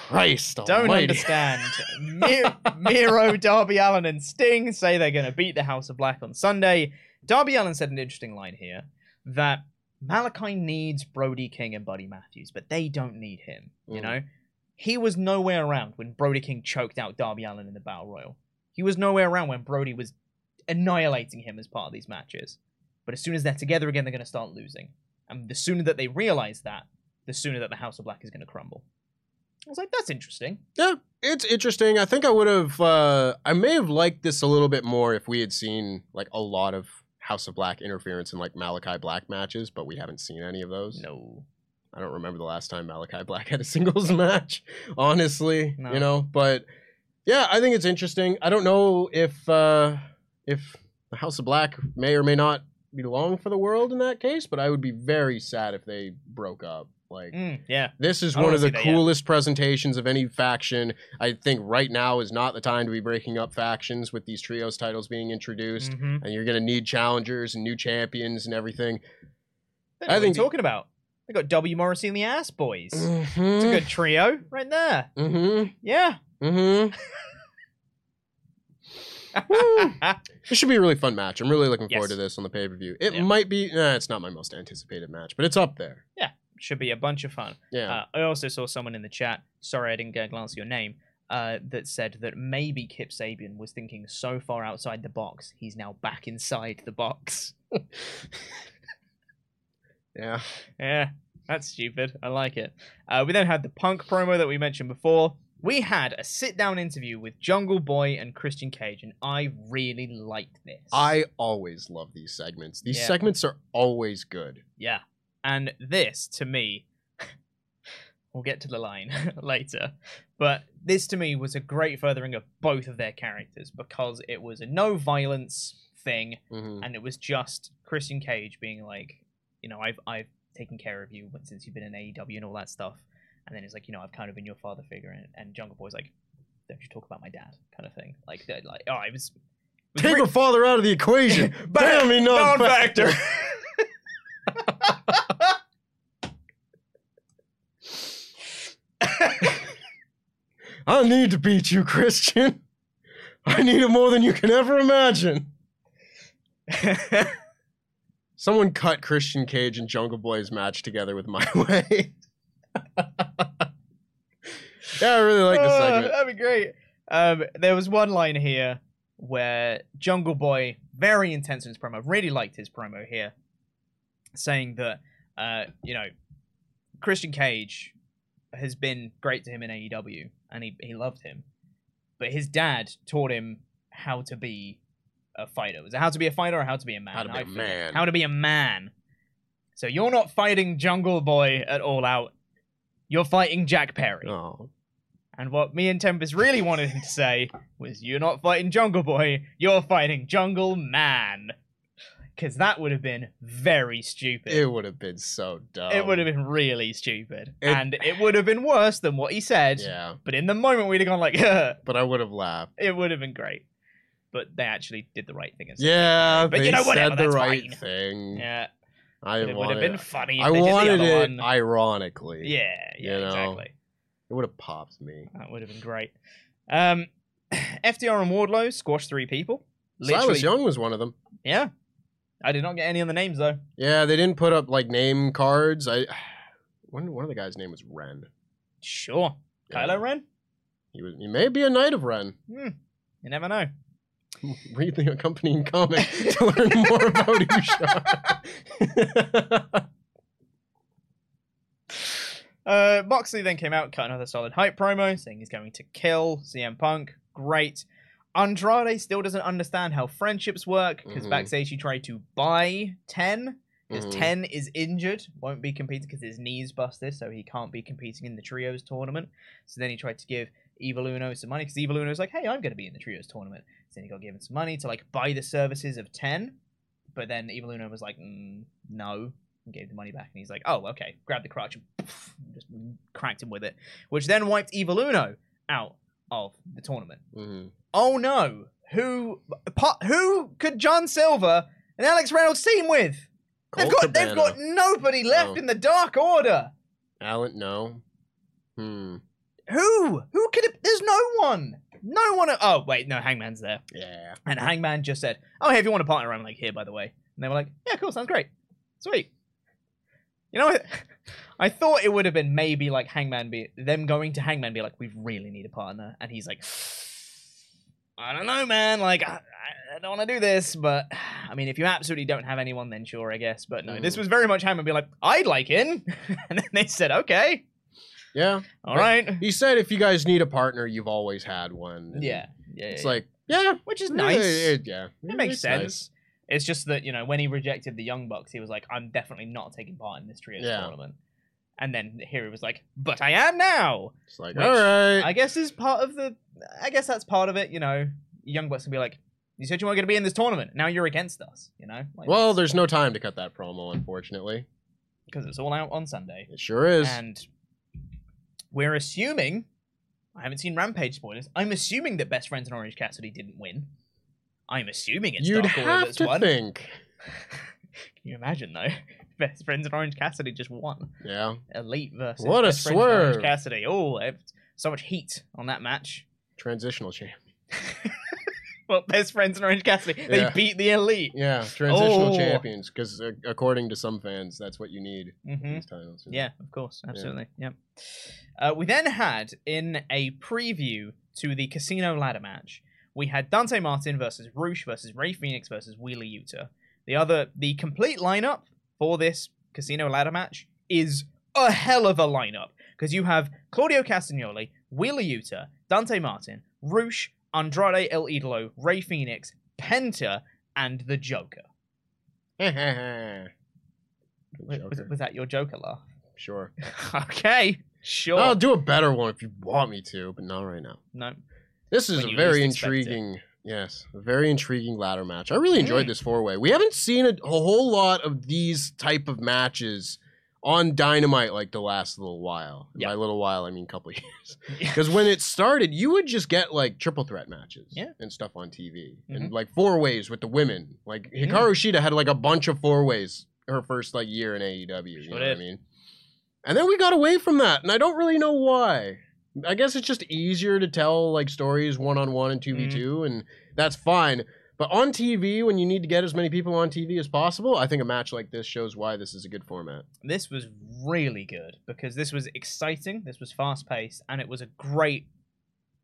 Christ Don't Almighty. understand. Mir- Miro, Darby Allin, and Sting say they're going to beat the House of Black on Sunday. Darby Allin said an interesting line here that Malachi needs Brody King and Buddy Matthews, but they don't need him. You Mhm. know, he was nowhere around when Brody King choked out Darby Allin in the Battle Royal. He was nowhere around when Brody was annihilating him as part of these matches. But as soon as they're together again, they're going to start losing. And the sooner that they realize that, the sooner that the House of Black is going to crumble. I was like, that's interesting. Yeah, it's interesting. I think I would have. Uh, I may have liked this a little bit more if we had seen like a lot of House of Black interference in like Malachi Black matches, but we haven't seen any of those. No. I don't remember the last time Malachi Black had a singles match, honestly. No. You know, but yeah, I think it's interesting. I don't know if uh if the House of Black may or may not belong for the world in that case, but I would be very sad if they broke up. Like Mm, yeah. this is I one of the coolest presentations of any faction. I think right now is not the time to be breaking up factions with these trios titles being introduced. Mhm. And you're gonna need challengers and new champions and everything. I think think- what are you talking about. They got W Morrissey and the Ass Boys. It's a Mm-hmm. good trio right there. Mm-hmm. Yeah. Mm-hmm. It should be a really fun match. I'm really looking forward Yes. to this on the pay per view. It Yeah. might be. Nah, it's not my most anticipated match, but it's up there. Yeah. Should be a bunch of fun. Yeah. Uh, I also saw someone in the chat. Sorry, I didn't get a glance at your name. Uh, that said that maybe Kip Sabian was thinking so far outside the box, he's now back inside the box. yeah. Yeah, that's stupid. I like it. Uh, we then had the punk promo that we mentioned before. We had a sit down interview with Jungle Boy and Christian Cage, and I really liked this. I always love these segments. These Yeah. segments are always good. Yeah. And this, to me, we'll get to the line later, but this to me was a great furthering of both of their characters because it was a no violence thing, Mhm. and it was just Christian Cage being like, you know, I've I've taken care of you since you've been in AEW and all that stuff, and then it's like, you know, I've kind of been your father figure, and, and Jungle Boy's like, don't you talk about my dad, kind of thing, like, like, oh, it was. it was Take your father out of the equation. Bam, me non-factor. non-factor. I need to beat you, Christian. I need it more than you can ever imagine. Someone cut Christian Cage and Jungle Boy's match together with My Way. yeah, I really like the Oh, segment. That'd be great. Um, there was one line here where Jungle Boy, very intense in his promo, really liked his promo here, saying that, uh, you know, Christian Cage has been great to him in AEW, and he, he loved him. But his dad taught him how to be a fighter. Was it how to be a fighter or how to be a man? How to be I a man. How to be a man. So you're not fighting Jungle Boy at all out. You're fighting Jack Perry. Oh. And what me and Tempest really wanted him to say was, You're not fighting Jungle Boy, you're fighting Jungle Man. Because that would have been very stupid. It would have been so dumb. It would have been really stupid. It- and it would have been worse than what he said. Yeah, But in the moment, we'd have gone like, but I would have laughed. it would have been great. But they actually did the right thing. Yeah, But you know, whatever, said the right fine. thing. Yeah. I It would have been funny. If I they did the wanted it one. ironically. Yeah, yeah, you know? exactly. It would have popped me. That would have been great. Um, FTR and Wardlow squashed three people. Silas Young was one of them. Yeah. I did not get any of the names though. Yeah, they didn't put up like name cards. I one one of the guys' name was Ren. Sure. Yeah. Kylo Ren? He was he may be a knight of Ren. Hmm. You never know. Read the accompanying comic to learn more about Usha. Uh, Moxley then came out, cut another solid hype promo, saying he's going to kill CM Punk. Great. Andrade still doesn't understand how friendships work because Mhm. backstage he tried to buy 10 because Mhm. 10 is injured, won't be competing because his knee's busted, so he can't be competing in the trios tournament. So then he tried to give Evil Uno some money because Evil Uno was like, hey, I'm going to be in the trios tournament. So then he got given some money to like buy the services of 10. But then Evil Uno was like, mm, no, and gave the money back. And he's like, "Oh, okay." Grabbed the crutch and poof, just cracked him with it, which then wiped Evil Uno out of the tournament. Mhm. Oh no! Who who could John Silver and Alex Reynolds team with? They've Colt got they've got nobody left Oh. in the Dark Order. Alan, no. Hmm. Who? Who could it? There's no one. No one. Oh wait, no, Hangman's there. Yeah. And Hangman just said, "Oh, hey, if you want to partner, I'm like here, by the way." And they were like, "Yeah, cool, sounds great, sweet." You know, what? I thought it would have been maybe like Hangman be them going to Hangman be like, "We really need a partner," and he's like, "I don't know, man. Like, I, I- don't want to do this, but I mean, if you absolutely don't have anyone, then sure, I guess." But no, this Mhm. was very much Hangman be like, "I'd like in," and then they said, "Okay, Yeah. all right." He said if you guys need a partner, you've always had one. And Yeah, yeah, It's yeah. like, yeah. which is nice. It, yeah. It makes It's sense. nice. It's just that you know when he rejected the Young Bucks, he was like, "I'm definitely not taking part in this trios Yeah. tournament." And then here he was like, "But I am now." It's like, Which all right. I guess is part of the. I guess that's part of it. You know, Young Bucks can be like, "You said you weren't going to be in this tournament. Now you're against us." You know. Like, well, there's no time to cut that promo, unfortunately. because it's all out on Sunday, It sure is. and we're assuming. I haven't seen Rampage spoilers. I'm assuming that Best Friends and Orange Cassidy didn't win. I'm assuming it's You'd Dark Order that's to won. think. Can you imagine though? Best friends and Orange Cassidy just won. Yeah. Elite versus What a Best Friends and Orange swerve. Cassidy. Oh, so much heat on that match. Transitional champ. Well, Best Friends in Orange Cassidy, they Yeah. beat the Elite. Yeah. Transitional Oh. champions. Because uh, according to some fans, that's what you need. hmm These titles. Yeah, of course, absolutely. Yeah. Uh, we then had in a preview to the Casino ladder match, we had Dante Martin versus Roosh versus Rey Fenix versus Wheeler Yuta. The other, the complete lineup for this Casino ladder match is a hell of a lineup because you have Claudio Castagnoli, Wheeler Yuta, Dante Martin, Roosh, Andrade El Idolo, Rey Fenix, Penta, and the Joker. The Was, was- that your Joker laugh? Sure. okay, sure. I'll do a better one if you want me to, but not right now. no. This is When a very intriguing, yes, a very intriguing ladder match. I really enjoyed Mm. this four way. We haven't seen a, a whole lot of these type of matches on Dynamite like the last little while. Yeah. By little while, I mean couple years. Because when it started, you would just get like triple threat matches Yeah. and stuff on TV, Mhm. and like four ways with the women. Like Mm. Hikaru Shida had like a bunch of four ways her first like year in AEW. You Sure know what I mean? And then we got away from that, and I don't really know why. I guess it's just easier to tell like stories one on one and two v Mm. two, and that's fine. But on TV, when you need to get as many people on TV as possible, I think a match like this shows why this is a good format. this was really good because this was exciting, this was fast paced, and it was a great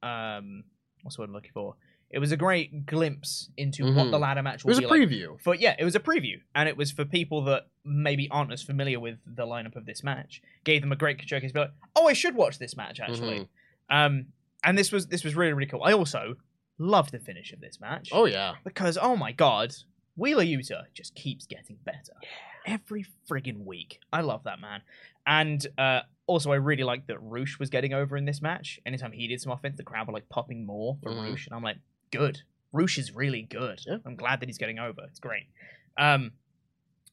um what's the word I'm looking for? It was a great glimpse into what Mhm. the ladder match It will was a be like. preview. For yeah, it was a preview, and it was for people that maybe aren't as familiar with the lineup of this match. Gave them a great showcase. Be like, oh, I should watch this match actually. Mm-hmm. Um, and this was this was really really cool. I also loved the finish of this match Oh yeah, because oh my god, Wheeler Yuta just keeps getting better yeah. every friggin' week. I love that man, and uh, also I really like that Roosh was getting over in this match. Anytime he did some offense, the crowd were like popping more for Mhm. Roosh, and I'm like, good. Roosh is really good. Yeah. I'm glad that he's getting over. It's great. Um,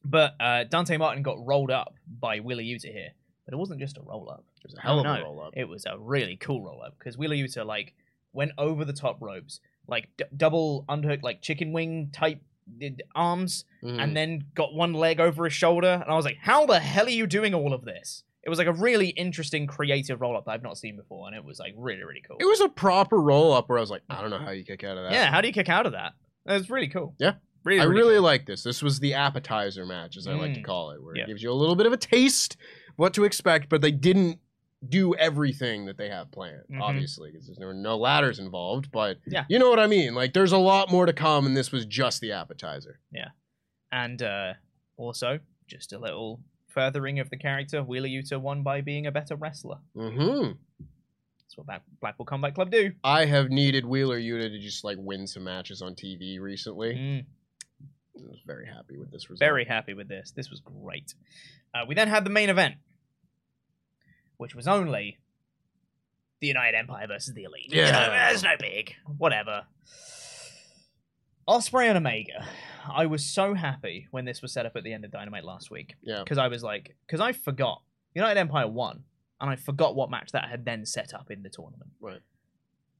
but uh, Dante Martin got rolled up by Wheeler Yuta here, but it wasn't just a roll up. it was a hell of Oh, a roll up. It was a really cool roll up because Wheeler Yuta like went over the top ropes, like d- double underhook, like chicken wing type did arms, Mhm. and then got one leg over his shoulder. And I was like, how the hell are you doing all of this? It was like a really interesting, creative roll up that I've not seen before, and it was like really, really cool. it was a proper roll up where I was like, I don't know how you kick out of that. yeah, how do you kick out of that? It was really cool. Yeah. really, I really, really cool. like this. This was the appetizer match, as I like to Mm. call it, where Yeah. it gives you a little bit of a taste what to expect, but they didn't do everything that they have planned, Mhm. obviously, because there's no, no ladders involved. But Yeah. you know what I mean. Like, there's a lot more to come, and this was just the appetizer. Yeah, and uh, also, just a little furthering of the character, Wheeler Yuta won by being a better wrestler. Mm-hmm. That's what Black- Blackpool Combat Club do. I have needed Wheeler Yuta to just like win some matches on TV recently. Mm. I was very happy with this result. Very happy with this. This was great. Uh, we then had the main event, which was only the United Empire versus the Elite. Yeah. You know, eh, it's no big. Whatever. Ospreay and Omega. I was so happy when this was set up at the end of Dynamite last week Yeah. because I was like, because I forgot United Empire won, and I forgot what match that had then set up in the tournament. Right.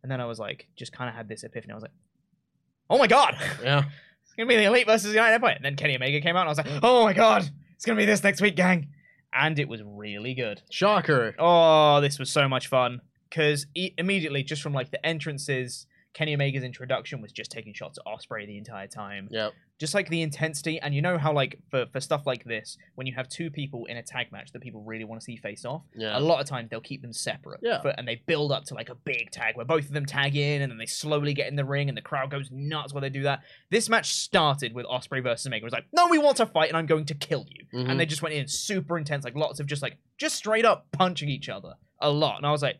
And then I was like, just kind of had this epiphany. I was like, oh my god, Yeah. it's gonna be the Elite versus the United Empire. And then Kenny Omega came out, and I was like, oh my god, it's gonna be this next week, gang. And it was really good. Shocker. Oh, this was so much fun because e- immediately, just from like the entrances, Kenny Omega's introduction was just taking shots at Ospreay the entire time. Yep. Just like the intensity, and you know how like for for stuff like this, when you have two people in a tag match that people really want to see face off, Yeah. a lot of times they'll keep them separate. Yeah. for- and they build up to like a big tag where both of them tag in, and then they slowly get in the ring, and the crowd goes nuts while they do that. This match started with Ospreay versus Omega. It was like, no, we want to fight, and I'm going to kill you. Mhm. And they just went in super intense, like lots of just like just straight up punching each other a lot. And I was like,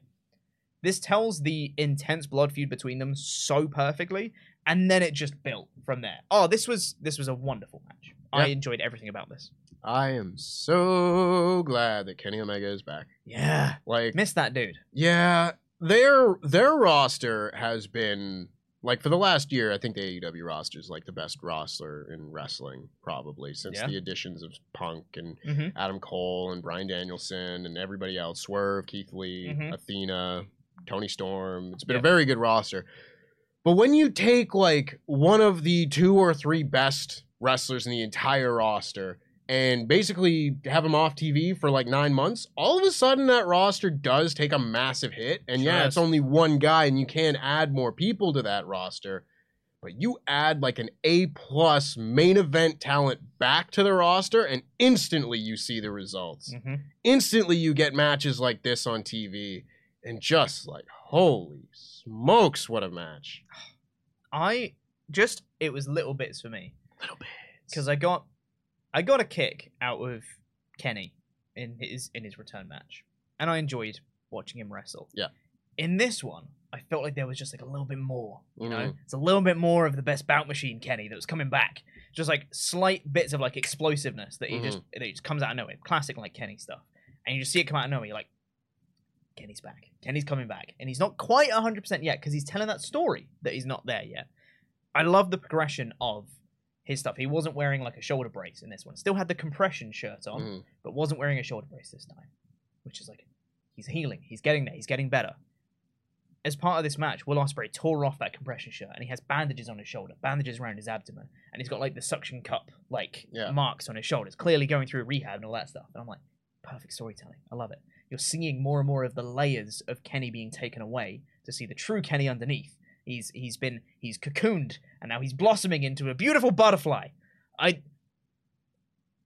this tells the intense blood feud between them so perfectly, and then it just built from there. Oh, this was this was a wonderful match. I enjoyed everything about this. I am so glad that Kenny Omega is back. Yeah, Like, miss that dude. yeah, their their roster has been like for the last year. I think the AEW roster is like the best roster in wrestling probably since Yeah. the additions of Punk and Mm-hmm. Adam Cole and Bryan Danielson and everybody else, Swerve, Keith Lee, Mhm. Athena, Toni Storm. It's been Yep. a very good roster. But when you take like one of the two or three best wrestlers in the entire roster and basically have them off TV for like nine months, all of a sudden that roster does take a massive hit. And Sure yeah, does. it's only one guy and you can add more people to that roster. But you add like an A plus main event talent back to the roster, and instantly you see the results. Mm-hmm. Instantly you get matches like this on TV, and just like holy smokes, what a match! I just it was little bits for me Little bit. because I got I got a kick out of Kenny in his in his return match, and I enjoyed watching him wrestle. Yeah. In this one, I felt like there was just like a little bit more. You know, Mhm. it's a little bit more of the best bout machine Kenny that was coming back. Just like slight bits of like explosiveness that he just that he just comes out of nowhere. Classic like Kenny stuff, and you just see it come out of nowhere. You're like, Kenny's back. Kenny's coming back, and he's not quite hundred percent yet because he's telling that story that he's not there yet. I love the progression of his stuff. He wasn't wearing like a shoulder brace in this one. Still had the compression shirt on, Mhm. but wasn't wearing a shoulder brace this time. Which is like he's healing. He's getting there. He's getting better. As part of this match, Will Ospreay tore off that compression shirt and he has bandages on his shoulder, bandages around his abdomen, and he's got like the suction cup like Yeah. marks on his shoulders, clearly going through rehab and all that stuff. And I'm like, perfect storytelling. I love it. You're seeing more and more of the layers of Kenny being taken away to see the true Kenny underneath. He's he's been he's cocooned and now he's blossoming into a beautiful butterfly. I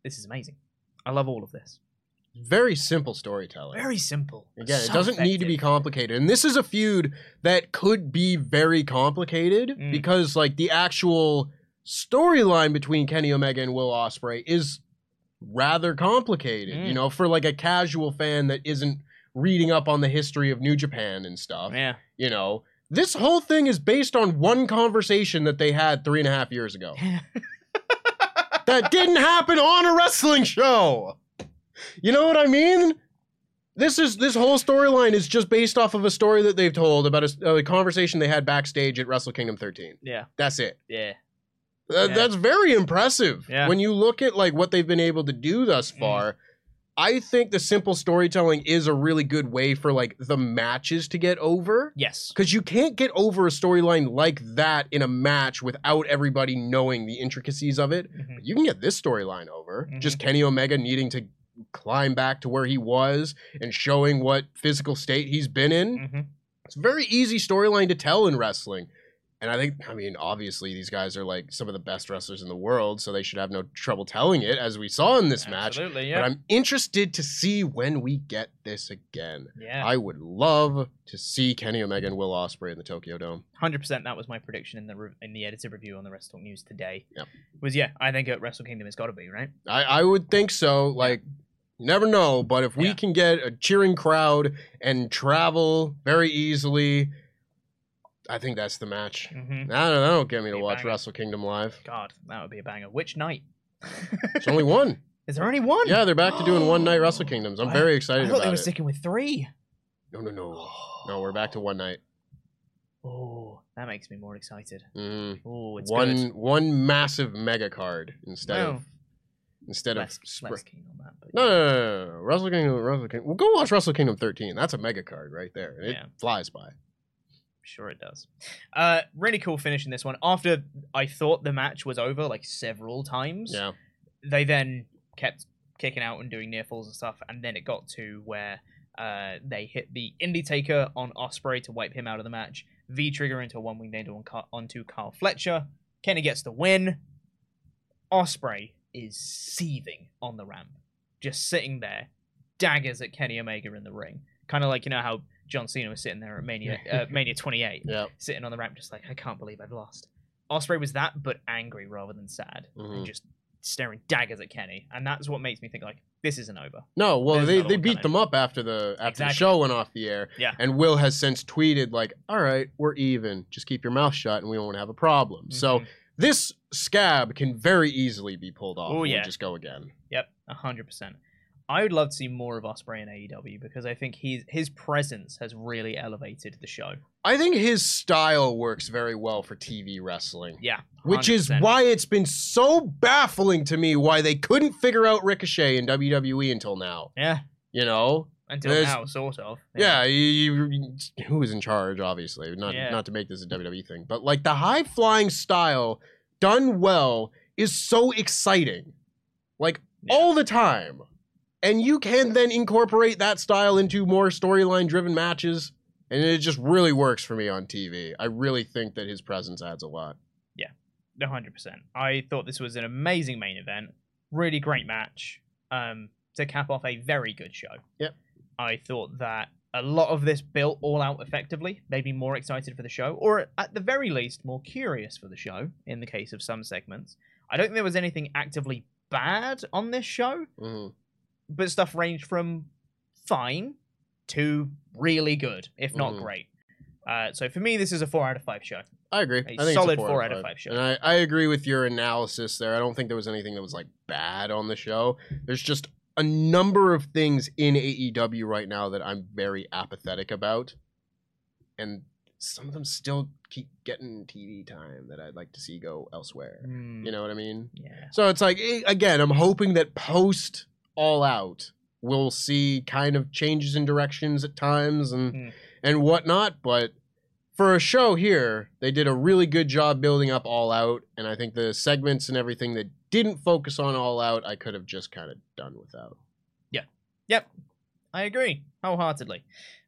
this is amazing. I love all of this. Very simple storytelling. Very simple. Again, it doesn't need to be complicated. And this is a feud that could be very complicated Mm. because like the actual storyline between Kenny Omega and Will Ospreay is rather complicated, Mm. you know, for like a casual fan that isn't reading up on the history of New Japan and stuff. Yeah. You know, this whole thing is based on one conversation that they had three and a half years ago. that didn't happen on a wrestling show. You know what I mean? This is this whole storyline is just based off of a story that they've told about a, a conversation they had backstage at Wrestle Kingdom 13. yeah. That's it. Yeah. Yeah. That's very impressive. Yeah. When you look at like what they've been able to do thus Mm. far, I think the simple storytelling is a really good way for like the matches to get over. Yes. Because you can't get over a storyline like that in a match without everybody knowing the intricacies of it. Mhm. You can get this storyline over. Mhm. Just Kenny Omega needing to climb back to where he was and showing what physical state he's been in. Mhm. It's a very easy storyline to tell in wrestling. And I think, I mean, obviously these guys are like some of the best wrestlers in the world, so they should have no trouble telling it, as we saw in this match. Absolutely. Yeah. But I'm interested to see when we get this again. yeah. I would love to see Kenny Omega and Will Ospreay in the Tokyo Dome. Hundred percent. That was my prediction in the re- in the edited review on the Wrestle Talk News today. Yep. Was yeah. I think at Wrestle Kingdom it's got to be right. I, I would think so. Like, you never know, but if we Yeah. can get a cheering crowd and travel very easily, I think that's the match. Mm-hmm. I don't, that'll get me to watch banger. Wrestle Kingdom live. God, that would be a banger. Which night? It's only one. Is there only one? Yeah, they're back to doing one night Wrestle Kingdoms. I'm I- very I excited thought about they were it. sticking with three. No, no, no, no. We're back to one night. Oh, that makes me more excited. Mhm. Oh, it's one good. one massive mega card instead Well, of instead less, of spr- less keen on that. But no, no, no, no, no, Wrestle Kingdom, Wrestle Kingdom. Well, go watch Wrestle Kingdom 13. That's a mega card right there. It Yeah. flies by. Sure, it does. Uh, really cool finish in this one. After I thought the match was over like several times, Yeah. they then kept kicking out and doing near falls and stuff, and then it got to where uh, they hit the Indie Taker on Ospreay to wipe him out of the match. V trigger into a one winged angel on Car- onto Carl Fletcher. Kenny gets the win. Ospreay is seething on the ramp, just sitting there, daggers at Kenny Omega in the ring, kind of like you know how John Cena was sitting there at Mania uh, Mania 28 Yeah. sitting on the ramp, just like I can't believe I've lost. Ospreay was that, but angry rather than sad, Mhm. and just staring daggers at Kenny, and that's what makes me think like this isn't over. No, well, There's they, they beat coming. them up after the after Exactly. the show went off the air. Yeah. And Will has since tweeted like, "All right, we're even. Just keep your mouth shut, and we won't have a problem." So Mhm. this scab can very easily be pulled off. Oh, yeah. just go again. Yep, hundred percent. I would love to see more of Ospreay in AEW because I think he's his presence has really elevated the show. I think his style works very well for TV wrestling. Yeah, Which is why it's been so baffling to me why they couldn't figure out Ricochet in WWE until now. yeah. You know? Until There's- now, sort of. Yeah, you, you, who is in charge? Obviously, not Yeah. not to make this a WWE thing, but like the high flying style done well is so exciting, like Yeah. all the time, and you can then incorporate that style into more storyline driven matches, and it just really works for me on TV. I really think that his presence adds a lot. Yeah, one hundred percent. I thought this was an amazing main event, really great match, um, to cap off a very good show. Yep. I thought that a lot of this built all out effectively, made me more excited for the show, or at the very least more curious for the show. In the case of some segments, I don't think there was anything actively bad on this show, Mhm. But stuff ranged from fine to really good, if not Mhm. great. Uh, so for me, this is a four out of five show. I agree. A I solid four out of five show. And I, I agree with your analysis there. I don't think there was anything that was like bad on the show. There's just a number of things in AEW right now that I'm very apathetic about. And some of them still keep getting TV time that I'd like to see go elsewhere. You know what I mean? Yeah. So it's like eh, again, I'm hoping that post All Out we'll see kind of changes in directions at times and Hmm. and whatnot. But for a show here, they did a really good job building up All Out, and I think the segments and everything that didn't focus on All Out, I could have just kind of done without. Yeah. Yep, I agree wholeheartedly.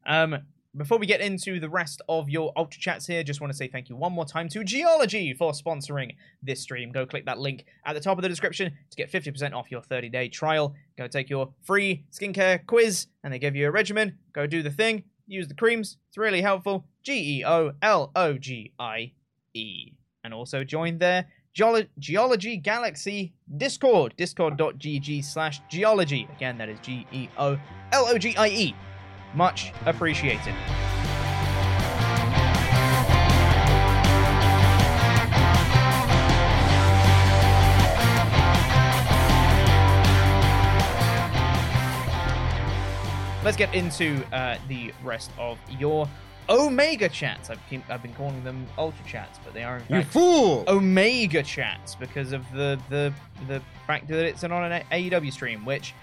Um, before we get into the rest of your Ultra Chats here, just want to say thank you one more time to Geologie for sponsoring this stream. Go click that link at the top of the description to get 50% off your 30 day trial. Go take your free skincare quiz, and they give you a regimen. Go do the thing, use the creams, it's really helpful. G E O L O G I E. And also join their Geolo- Geologie Galaxy Discord, discord.gg slash geologie. Again, that is G E O L O G I E. Much appreciated. Let's get into uh, the rest of your Omega chats. I've, keep, I've been calling them Ultra chats, but they are in You fool! Omega chats because of the the the fact that it's on an AEW stream. Which,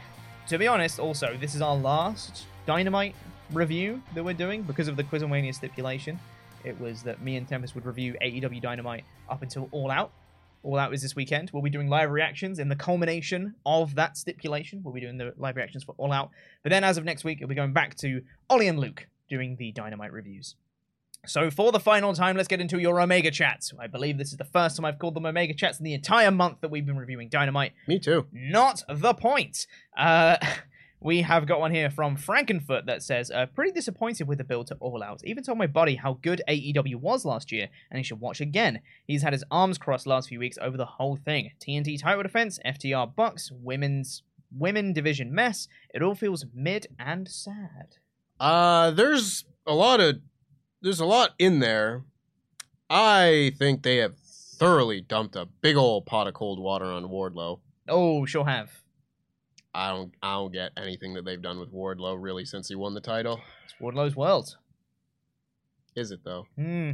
to be honest, also this is our last Dynamite review that we're doing because of the Quizomania stipulation. It was that me and Tempest would review AEW Dynamite up until All Out. All Out is this weekend. We'll be doing live reactions in the culmination of that stipulation. We'll be doing the live reactions for All Out. But then, as of next week, we'll be going back to Ollie and Luke doing the Dynamite reviews. So, for the final time, let's get into your Omega chats. I believe this is the first time I've called them Omega chats in the entire month that we've been reviewing Dynamite. Me too. Not the point. Uh, we have got one here from Frankenfoot that says, uh, pretty disappointed with the build to All Out. Even told my buddy how good AEW was last year, and he should watch again. He's had his arms crossed last few weeks over the whole thing. TNT title defense, FTR Bucks, women's women division mess. It all feels mid and sad. Uh, there's a lot of there's a lot in there. I think they have thoroughly dumped a big old pot of cold water on Wardlow. Oh, sure have. I don't I don't get anything that they've done with Wardlow really since he won the title. It's Wardlow's world. Is it though? Hmm.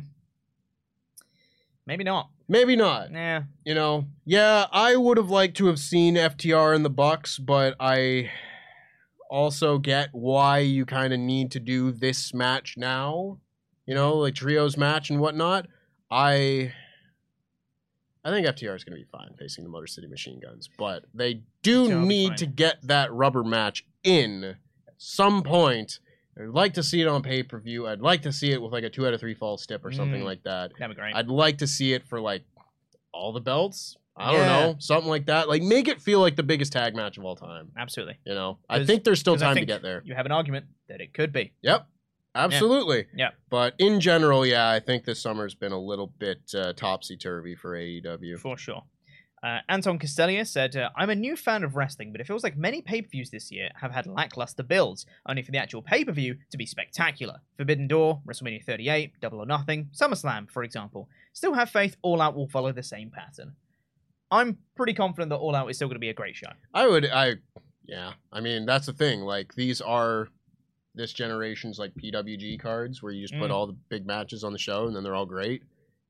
Maybe not. Maybe not. Nah. You know, yeah, I would have liked to have seen FTR in the Bucks, but I also get why you kind of need to do this match now. You know, like trios match and whatnot. I I think FTR is going to be fine facing the Motor City Machine Guns, but they do need to get that rubber match in at some point. I'd like to see it on pay per view. I'd like to see it with like a two out of three fall stip or something Mm. like that. That'd be great. I'd like to see it for like all the belts. I don't know, something like that. Like make it feel like the biggest tag match of all time. Absolutely. You know, I think there's still time to get there. You have an argument that it could be. Yep, absolutely. Yeah. But in general, yeah, I think this summer's been a little bit uh, topsy turvy for AEW. For sure. Uh, Anton Castelia said, uh, I'm a new fan of wrestling, but it feels like many pay per views this year have had lackluster builds, only for the actual pay per view to be spectacular. Forbidden Door, WrestleMania 38, Double or Nothing, SummerSlam, for example. Still have faith All Out will follow the same pattern. I'm pretty confident that All Out is still going to be a great show. I would, I, yeah. I mean, that's the thing. Like these are this generation's like PWG cards where you just put Mm. all the big matches on the show and then they're all great.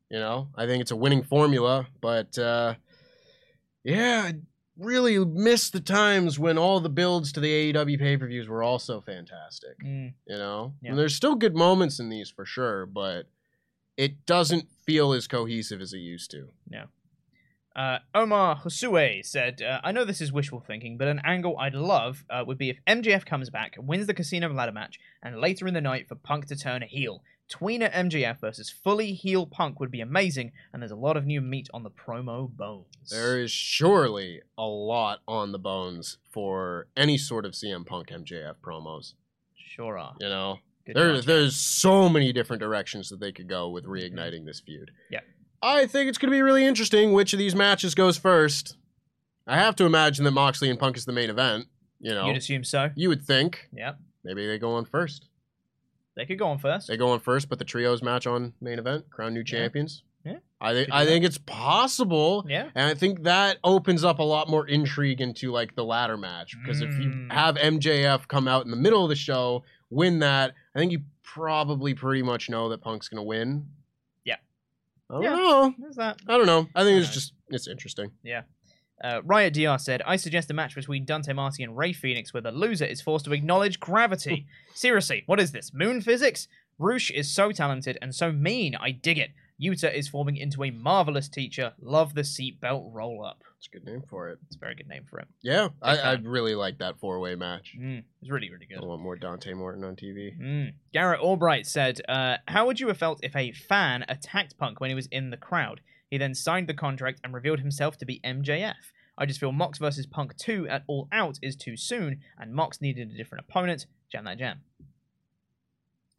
You know, I think it's a winning formula, but uh, yeah, I really miss the times when all the builds to the AEW pay per views were also fantastic. Mm, You know, Yeah. and there's still good moments in these for sure, but it doesn't feel as cohesive as it used to. Uh, Omar Hosue said, uh, I know this is wishful thinking, but an angle I'd love uh, would be if MJF comes back, wins the casino ladder match, and later in the night for Punk to turn a heel. Tweener MJF versus fully heel Punk would be amazing, and there's a lot of new meat on the promo bones. There is surely a lot on the bones for any sort of CM Punk MJF promos. Sure are. You know, Good there, there's so many different directions that they could go with reigniting this feud. Yeah. I think it's going to be really interesting which of these matches goes first. I have to imagine that Moxley and Punk is the main event. You know, You'd assume so. you would think Yeah. maybe they go on first. They could go on first. They go on first, but the trios match on main event, crown new champions. Yeah. I think I think it's possible. Yeah. And I think that opens up a lot more intrigue into like the ladder match because if you Mm. have MJF come out in the middle of the show, win that, I think you probably pretty much know that Punk's gonna win. I don't Yeah. know. There's that. I don't know. I think it's Alright. just it's interesting. Yeah. Uh, Riot DR said, I suggest a match between Dante Martin and Rey Fenix where the loser is forced to acknowledge gravity. Seriously, what is this? Moon physics? Rush is so talented and so mean. I dig it. Yuta is forming into a marvelous teacher. Love the seatbelt roll up. It's a good name for it. It's a very good name for it. Yeah, I, I really like that four way match. Mm, it's really, really good. I want more Dante Martin on TV. Mm. Garrett Albright said, uh, How would you have felt if a fan attacked Punk when he was in the crowd? He then signed the contract and revealed himself to be MJF. I just feel Mox versus Punk 2 at All Out is too soon, and Mox needed a different opponent. Jam that jam.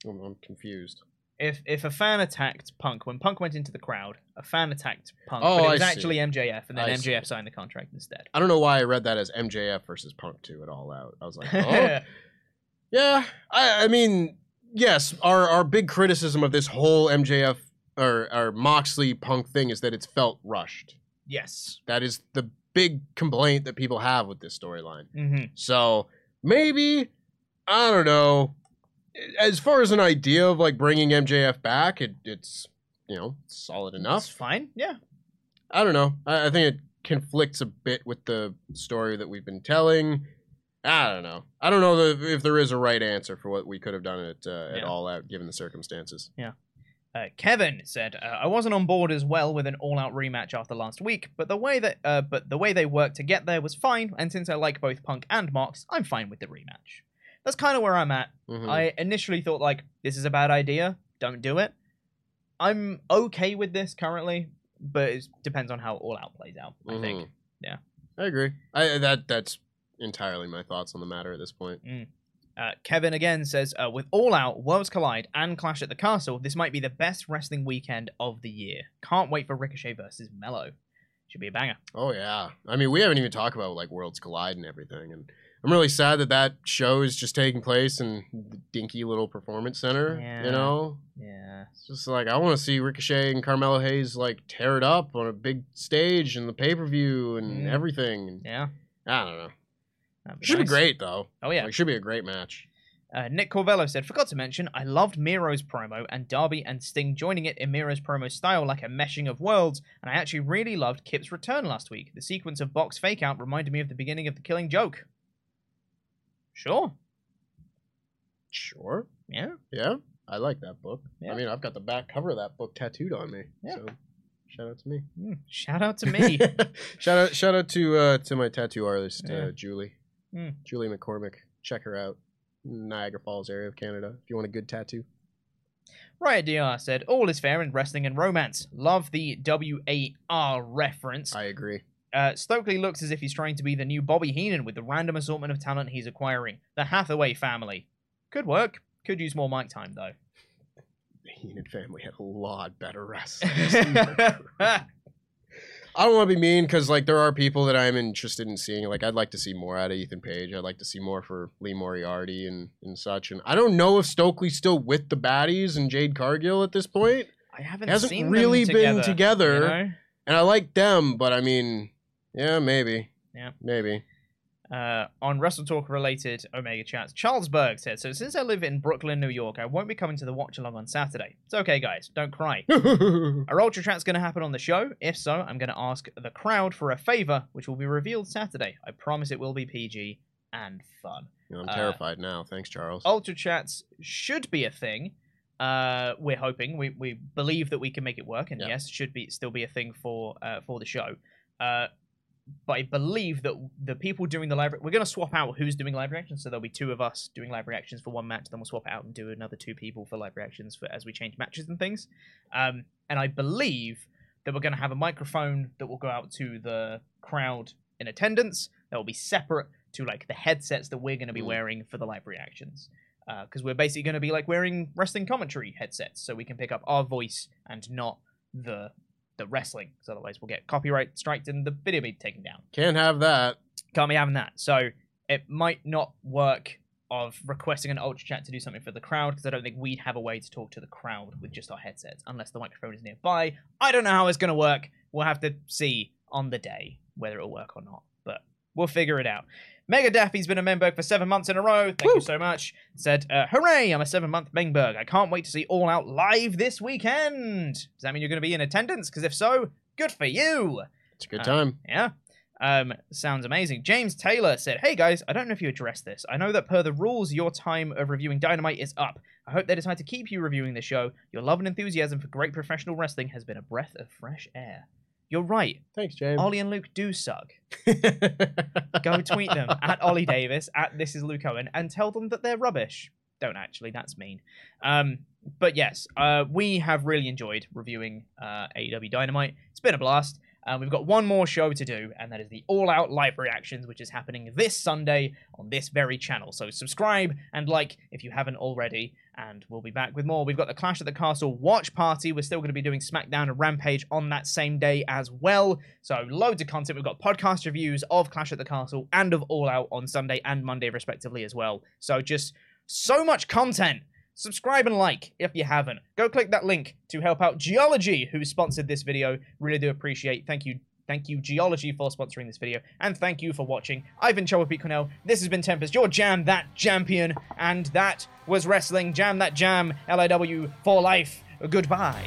I'm, I'm confused. If if a fan attacked Punk when Punk went into the crowd, a fan attacked Punk, Oh, but it I was see. actually MJF, and then I MJF see. signed the contract instead. I don't know why I read that as MJF versus Punk 2 at all out. I was like, oh. Yeah, I, I mean, yes, our our big criticism of this whole MJF or, or Moxley Punk thing is that it's felt rushed. yes. That is the big complaint that people have with this storyline. hmm So maybe I don't know. As far as an idea of like bringing MJF back, it, it's you know solid enough. fine. Yeah. I don't know. I, I think it conflicts a bit with the story that we've been telling. I don't know. I don't know the, if there is a right answer for what we could have done at uh, at Yeah. all out given the circumstances. Yeah. Uh, Kevin said, uh, "I wasn't on board as well with an all-out rematch after last week, but the way that uh, but the way they worked to get there was fine. And since I like both Punk and Mox, I'm fine with the rematch. That's kind of where I'm at. Mhm. I initially thought like this is a bad idea. Don't do it. I'm okay with this currently, but it depends on how all out plays out. I think. Yeah, I agree. I that that's entirely my thoughts on the matter at this point. Uh, Kevin again says, uh, with All Out, Worlds Collide, and Clash at the Castle, this might be the best wrestling weekend of the year. Can't wait for Ricochet versus Melo. Should be a banger. Oh yeah. I mean, we haven't even talked about like Worlds Collide and everything, and I'm really sad that that show is just taking place in the dinky little performance center. Yeah. You know, Yeah. it's just like I want to see Ricochet and Carmelo Hayes like tear it up on a big stage and the pay per view and Mm. everything. Yeah. I don't know. That'd Should nice. be great though. Oh, yeah. Like, should be a great match. Uh, Nick Corvello said, Forgot to mention, I loved Miro's promo and Darby and Sting joining it in Miro's promo style like a meshing of worlds, and I actually really loved Kip's return last week. The sequence of box fake out reminded me of the beginning of The Killing Joke. Sure. Sure. Yeah. Yeah. I like that book. Yeah. I mean, I've got the back cover of that book tattooed on me. Yeah. So shout out to me. Mm, shout out to me. shout out shout out to uh to my tattoo artist, Yeah. uh, Julie. Mm. Julie McCormick. Check her out. Niagara Falls area of Canada. If you want a good tattoo. Riot DR said, All is fair in wrestling and romance. Love the WAR reference. I agree. Uh, Stokely looks as if he's trying to be the new Bobby Heenan with the random assortment of talent he's acquiring. The Hathaway family. Could work. Could use more mic time, though. The Heenan family had a lot better wrestlers. I don't want to be mean because like there are people that I'm interested in seeing. Like I'd like to see more out of Ethan Page. I'd like to see more for Lee Moriarty and and such. And I don't know if Stokely's still with the baddies and Jade Cargill at this point. I haven't Hasn't seen really them been together. together. you know? And I like them, but I mean, yeah, maybe. Yeah. Maybe. Uh, on Wrestle Talk related Omega chats, Charles Berg said, So since I live in Brooklyn, New York, I won't be coming to the watch along on Saturday. It's okay, guys. Don't cry. Are Ultra Chats going to happen on the show? If so, I'm going to ask the crowd for a favor, which will be revealed Saturday. I promise it will be PG and fun. You know, I'm Uh, terrified now. Thanks, Charles. Ultra Chats should be a thing. Uh, we're hoping. We, we believe that we can make it work, and Yeah. yes, should be still be a thing for uh, for the show. Uh, but I believe that the people doing the live, we're going to swap out who's doing live reactions. So there'll be two of us doing live reactions for one match. Then we'll swap out and do another two people for live reactions for as we change matches and things. Um, and I believe that we're going to have a microphone that will go out to the crowd in attendance. That will be separate to like the headsets that we're going to be Mm. wearing for the live reactions. Because we're basically going to be like wearing wrestling commentary headsets, so we can pick up our voice and not the the wrestling. Because otherwise, we'll get copyright striked and the video be taken down. Can't have that. Can't be having that. So it might not work of requesting an ultra chat to do something for the crowd because I don't think we'd have a way to talk to the crowd with just our headsets unless the microphone is nearby. I don't know how it's going to work. We'll have to see on the day whether it'll work or not, but we'll figure it out. Mega Daffy's been a Memberg for seven months in a row. Thank you so much. Said, uh, hooray, I'm a seven month Memberg. I can't wait to see All Out live this weekend. Does that mean you're going to be in attendance? Because if so, good for you. It's a good Uh, time. Yeah. Um, sounds amazing. James Taylor said, Hey guys, I don't know if you addressed this. I know that per the rules, your time of reviewing Dynamite is up. I hope they decide to keep you reviewing the show. Your love and enthusiasm for great professional wrestling has been a breath of fresh air. You're right. Thanks, James. Oli and Luke do suck. Go tweet them at Oli Davis, at This Is Luke Owen, and tell them that they're rubbish. Don't actually, that's mean. Um, but yes, uh, we have really enjoyed reviewing uh, AEW Dynamite. It's been a blast. Uh, we've got one more show to do, and that is the All Out Live Reactions, which is happening this Sunday on this very channel. So subscribe and like if you haven't already, and we'll be back with more. We've got the Clash at the Castle watch party. We're still going to be doing SmackDown and Rampage on that same day as well. So loads of content. We've got podcast reviews of Clash at the Castle and of All Out on Sunday and Monday, respectively, as well. So just so much content. Subscribe and like if you haven't. Go click that link to help out Geologie, who sponsored this video. Really do appreciate. Thank you. Thank you, Geologie, for sponsoring this video. And thank you for watching. I've been Pete Cornell. This has been Tempest, your jam, that champion. And that was wrestling. Jam that jam. LIW for life. Goodbye.